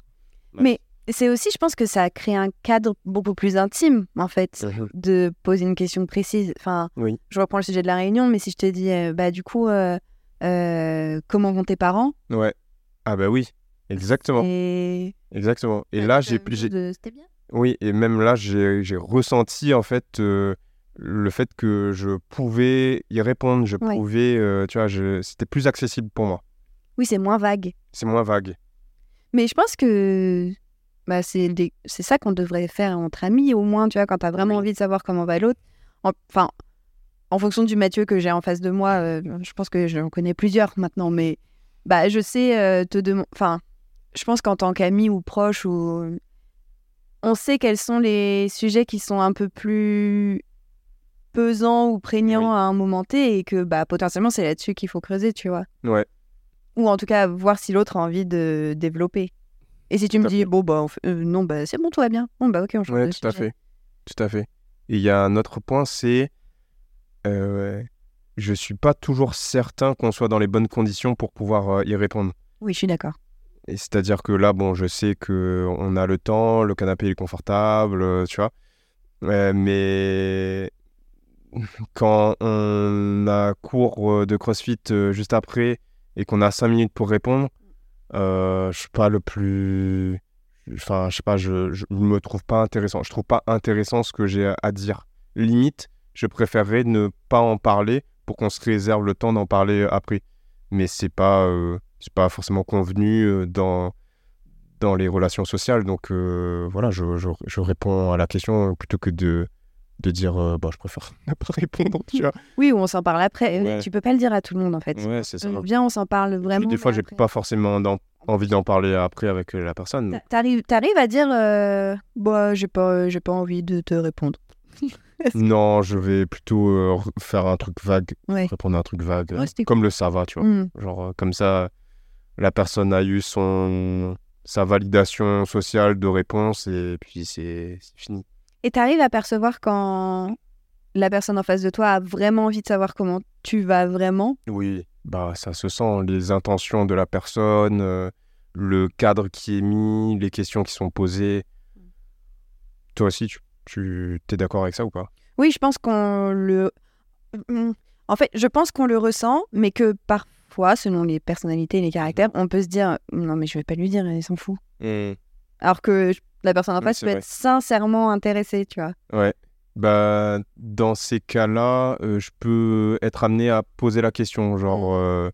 Ouais. Mais c'est aussi, je pense que ça crée un cadre beaucoup plus intime, en fait, de poser une question précise. Enfin, Oui. je reprends le sujet de la réunion, mais si je te dis, euh, bah, du coup, euh, euh, comment vont tes parents? Ouais. Ah bah oui, exactement, Et exactement. Et là, j'ai... de- C'était bien. Oui, et même là, j'ai j'ai ressenti en fait euh, le fait que je pouvais y répondre, je Ouais. pouvais, euh, tu vois, je- c'était plus accessible pour moi. Oui, c'est moins vague. C'est moins vague. Mais je pense que bah, c'est des- ça qu'on devrait faire entre amis, au moins, tu vois, quand tu as vraiment envie de savoir comment va l'autre. En- Enfin, en fonction du Mathieu que j'ai en face de moi, euh, je pense que j'en connais plusieurs maintenant, mais bah, je sais euh, te demander. Enfin, je pense qu'en tant qu'ami ou proche, ou... on sait quels sont les sujets qui sont un peu plus pesants ou prégnants Oui. à un moment T et que bah, potentiellement c'est là-dessus qu'il faut creuser, tu vois Ouais, ou en tout cas voir si l'autre a envie de développer. Et si tu me dis, fait. bon, bah, fait- euh, non, bah, c'est bon, tout va bien. Bon, bah, ok, on change ouais, de tout à fait. Tout à fait. Et il y a un autre point, c'est euh, je suis pas toujours certain qu'on soit dans les bonnes conditions pour pouvoir euh, y répondre. Oui, je suis d'accord. Et c'est-à-dire que là, bon, je sais que on a le temps, le canapé est confortable, euh, tu vois. Euh, mais quand on a cours de CrossFit juste après et qu'on a 5 minutes pour répondre, euh, je suis pas le plus. Enfin, je sais pas, je, je me trouve pas intéressant. Je trouve pas intéressant ce que j'ai à dire. Limite, je préférerais ne pas en parler pour qu'on se réserve le temps d'en parler après. Mais c'est pas, euh, c'est pas forcément convenu euh, dans, dans les relations sociales. Donc euh, voilà, je, je réponds à la question plutôt que de, de dire euh, bah, je préfère ne pas répondre. Tu vois. Oui, ou on s'en parle après. Ouais. Tu peux pas le dire à tout le monde en fait. Ouais, c'est ça. Euh, Viens, on s'en parle Puis vraiment. des fois, j'ai pas forcément envie d'en parler après avec euh, la personne. T'a- T'arrives, t'arrives à dire, euh, bah, j'ai pas, j'ai pas envie de te répondre. Non, je vais plutôt euh, faire un truc vague, Ouais. répondre à un truc vague, comme le ça va, tu vois. Mm. Genre, euh, comme ça, la personne a eu son sa validation sociale de réponse et puis c'est fini. Et t'arrives à percevoir quand la personne en face de toi a vraiment envie de savoir comment tu vas vraiment? Oui, bah ça se sent, les intentions de la personne, euh, le cadre qui est mis, les questions qui sont posées. Toi aussi, tu, tu es d'accord avec ça ou pas? Oui, je pense qu'on le. Mm. En fait, je pense qu'on le ressent, mais que parfois, selon les personnalités et les caractères, on peut se dire non, mais je vais pas lui dire, il s'en fout. Alors que la personne en face peut vrai. être sincèrement intéressée, tu vois. Ouais. Bah, dans ces cas-là, euh, je peux être amené à poser la question, genre, euh,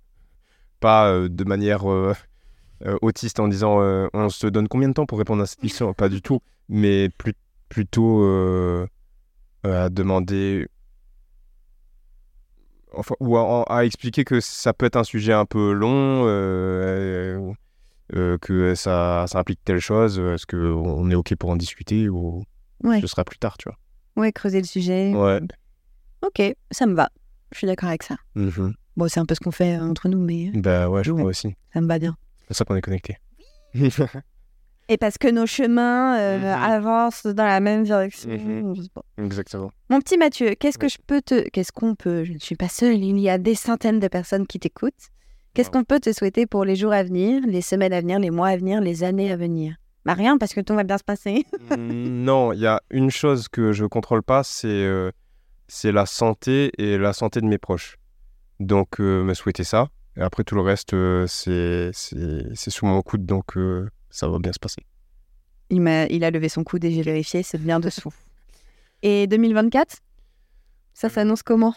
pas euh, de manière autiste en disant on se donne combien de temps pour répondre à cette question? Pas du tout, mais plus- plutôt à demander. Enfin, ou à, à expliquer que ça peut être un sujet un peu long, euh, euh, euh, que ça, ça implique telle chose, est-ce qu'on est OK pour en discuter ou Ouais. ce sera plus tard, tu vois Ouais, creuser le sujet. Ouais. Ok, ça me va. Je suis d'accord avec ça. Mhm. Bon, c'est un peu ce qu'on fait euh, entre nous, mais Bah ouais, je Ouais. crois aussi. ça me va bien. C'est pour ça qu'on est connectés. Et parce que nos chemins euh, Mhm. avancent dans la même direction. Mhm. pas. Exactement. Mon petit Mathieu, qu'est-ce que je peux te... Qu'est-ce qu'on peut... Je ne suis pas seule, il y a des centaines de personnes qui t'écoutent. Qu'est-ce qu'on peut te souhaiter pour les jours à venir, les semaines à venir, les mois à venir, les années à venir? Bah rien, parce que tout va bien se passer. Non, il y a une chose que je contrôle pas, c'est euh, c'est la santé et la santé de mes proches. Donc, euh, me souhaiter ça. Et après, tout le reste, euh, c'est sous mon coude, donc ça va bien se passer. Il, m'a... il a levé son coude et j'ai vérifié, c'est bien dessous. Et 2024 Ça s'annonce comment?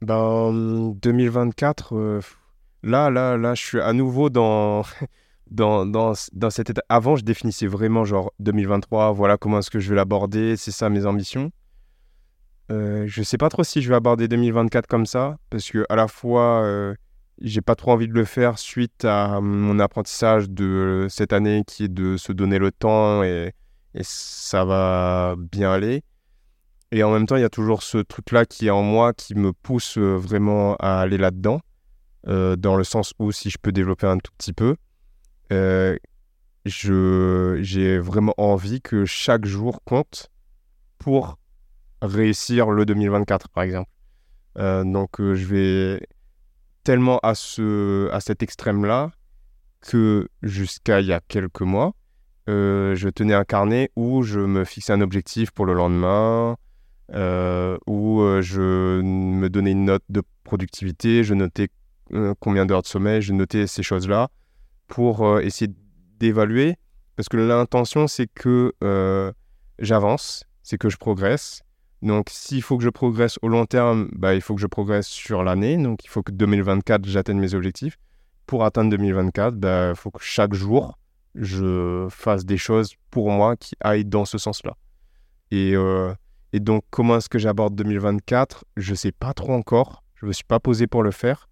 Ben, 2024, euh, là, là, là, je suis à nouveau dans, dans, dans, dans cet état. Avant, je définissais vraiment, genre, 2023, voilà comment est-ce que je vais l'aborder, c'est ça mes ambitions. Euh, je sais pas trop si je vais aborder 2024 comme ça, parce que à la fois, euh, j'ai pas trop envie de le faire suite à mon apprentissage de cette année qui est de se donner le temps et, et ça va bien aller. Et en même temps, il y a toujours ce truc-là qui est en moi qui me pousse euh, vraiment à aller là-dedans, euh, dans le sens où si je peux développer un tout petit peu, euh, je, j'ai vraiment envie que chaque jour compte pour réussir le 2024, par exemple. Euh, donc, euh, je vais tellement à, ce, à cet extrême-là que jusqu'à il y a quelques mois, euh, je tenais un carnet où je me fixais un objectif pour le lendemain, euh, où euh, je me donnais une note de productivité, je notais euh, combien d'heures de sommeil, je notais ces choses-là pour euh, essayer d'évaluer, parce que l'intention c'est que euh, j'avance, c'est que je progresse. Donc s'il faut que je progresse au long terme, bah, il faut que je progresse sur l'année, donc il faut que 2024 j'atteigne mes objectifs. Pour atteindre 2024, bah, il faut que chaque jour je fasse des choses pour moi qui aillent dans ce sens-là. Et, euh, donc, comment est-ce que j'aborde 2024 Je sais pas trop encore. Je me suis pas posé pour le faire.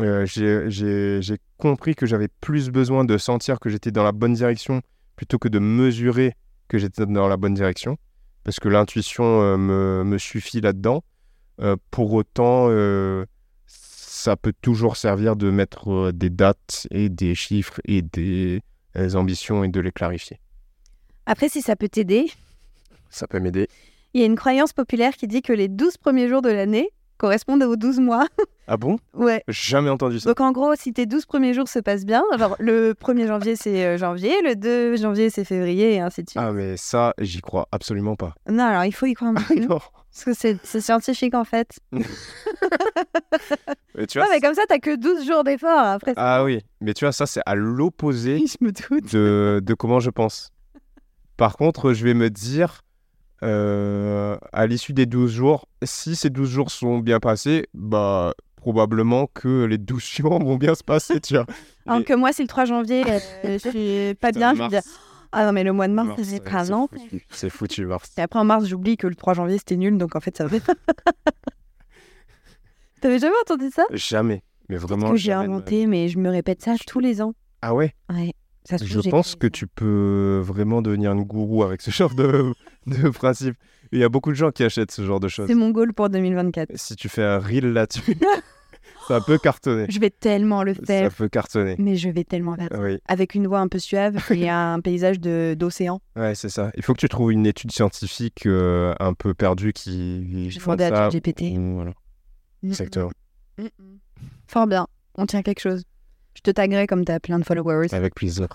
Euh, j'ai- compris que j'avais plus besoin de sentir que j'étais dans la bonne direction plutôt que de mesurer que j'étais dans la bonne direction. Parce que l'intuition euh, me, me suffit là-dedans. Euh, pour autant, euh, ça peut toujours servir de mettre euh, des dates et des chiffres et des euh, ambitions et de les clarifier. Après, si ça peut t'aider, Ça peut m'aider. il y a une croyance populaire qui dit que les 12 premiers jours de l'année correspondent aux 12 mois. Ah bon? Ouais. Jamais entendu ça. Donc en gros, si tes 12 premiers jours se passent bien, genre le 1er janvier c'est euh, janvier, le 2 janvier c'est février et ainsi de suite. Ah, mais ça, j'y crois absolument pas. Non, alors il faut y croire un peu, non. parce que c'est scientifique en fait. Mais tu vois, mais comme ça, t'as que 12 jours d'effort après. Ah oui, mais tu vois, ça, c'est à l'opposé de, de comment je pense. Par contre, je vais me dire, à l'issue des 12 jours, si ces 12 jours sont bien passés, bah, probablement que les 12 suivants vont bien se passer, tu vois. Alors que moi, si le 3 janvier, euh, je suis pas bien, je dis Ah non, mais le mois de mars, mars, c'est pas c'est non. foutu. C'est foutu, Mars. Et après en mars, j'oublie que le 3 janvier c'était nul, donc en fait ça va. T'avais jamais entendu ça? Jamais. Mais vraiment. Que j'ai inventé, mais je me répète ça tous les ans. Ah ouais? Ouais. Ça se Je pense que tu peux vraiment devenir une gourou avec ce genre de, de principe. Il y a beaucoup de gens qui achètent ce genre de choses. C'est mon goal pour 2024. Si tu fais un reel là-dessus, ça peut cartonner. Je vais tellement le Ça faire, peut cartonner. mais je vais tellement le faire. Oui, Avec une voix un peu suave et un paysage d'océan. ouais, c'est ça. Il faut que tu trouves une étude scientifique euh, un peu perdue qui. Je demandais à ça. Mm, Voilà, exactement. Fort bien, on tient quelque chose. Je te taguerai comme t'as plein de followers. Avec plaisir.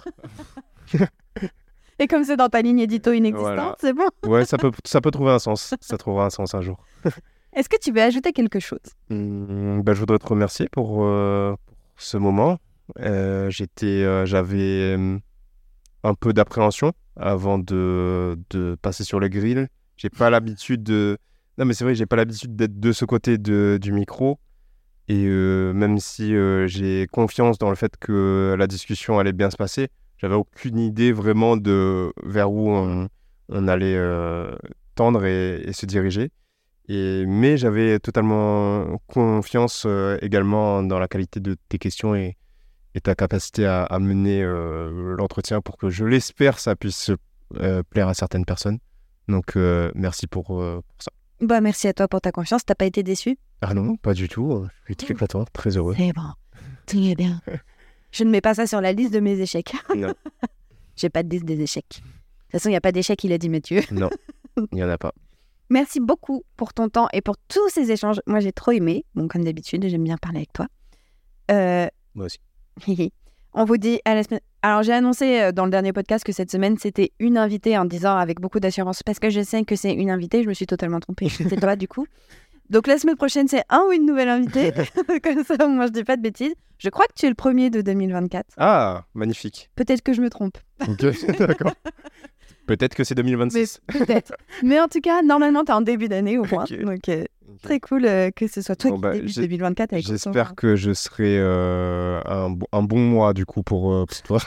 Et comme c'est dans ta ligne édito inexistante, Voilà. c'est bon. Ouais, ça peut, ça peut trouver un sens. Ça trouvera un sens un jour. Est-ce que tu veux ajouter quelque chose? Bah, je voudrais te remercier pour, euh, pour ce moment. Euh, j'étais, euh, j'avais euh, un peu d'appréhension avant de, de passer sur le grill. J'ai pas l'habitude de. Non, mais c'est vrai, j'ai pas l'habitude d'être de ce côté de, du micro. Et euh, même si euh, j'ai confiance dans le fait que la discussion allait bien se passer, j'avais aucune idée vraiment de vers où on, on allait euh, tendre et, et se diriger. Et, mais j'avais totalement confiance euh, également dans la qualité de tes questions et, et ta capacité à, à mener euh, l'entretien pour que, je l'espère, ça puisse plaire à certaines personnes. Donc, merci pour, pour ça. Bah merci à toi pour ta confiance, t'as pas été déçu? Ah non, pas du tout. Je suis très content, très heureux. C'est bon, tout est bien. Je ne mets pas ça sur la liste de mes échecs. Non, J'ai pas de liste des échecs. De toute façon, il n'y a pas d'échec, il a dit Mathieu. non, il n'y en a pas. Merci beaucoup pour ton temps et pour tous ces échanges. Moi, j'ai trop aimé. Bon, comme d'habitude, j'aime bien parler avec toi. Euh, Moi aussi. On vous dit à la semaine. Alors, j'ai annoncé euh, dans le dernier podcast que cette semaine, c'était une invitée en disant avec beaucoup d'assurance parce que je sais que c'est une invitée. Je me suis totalement trompée. C'est toi, du coup. Donc, la semaine prochaine, c'est un ou une nouvelle invitée. Comme ça, moi, je dis pas de bêtises. Je crois que tu es le premier de 2024. Ah, magnifique. Peut-être que je me trompe. Ok, d'accord. Peut-être que c'est Mais 2026. peut-être. Mais en tout cas, normalement, tu es en début d'année au moins. Donc, euh, Ok. très cool euh, que ce soit toi Bon, qui bah, débute j'ai- 2024 avec J'espère de- que je serai euh, un, bo- un bon mois du coup pour, pour toi.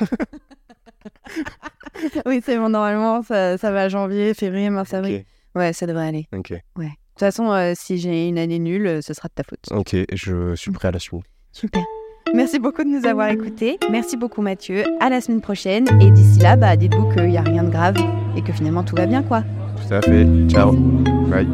Oui, c'est bon. Normalement, ça, ça va janvier, février, mars, avril. Ouais, ça devrait aller. Ok, Ouais. De toute façon, euh, si j'ai une année nulle, ce sera de ta faute. ok, je suis prêt à la suivre. Super. Merci beaucoup de nous avoir écoutés. Merci beaucoup Mathieu. À la semaine prochaine. Et d'ici là, bah, dites-vous qu'il n'y a rien de grave et que finalement tout va bien, quoi. Tout à fait. Ciao. Bye.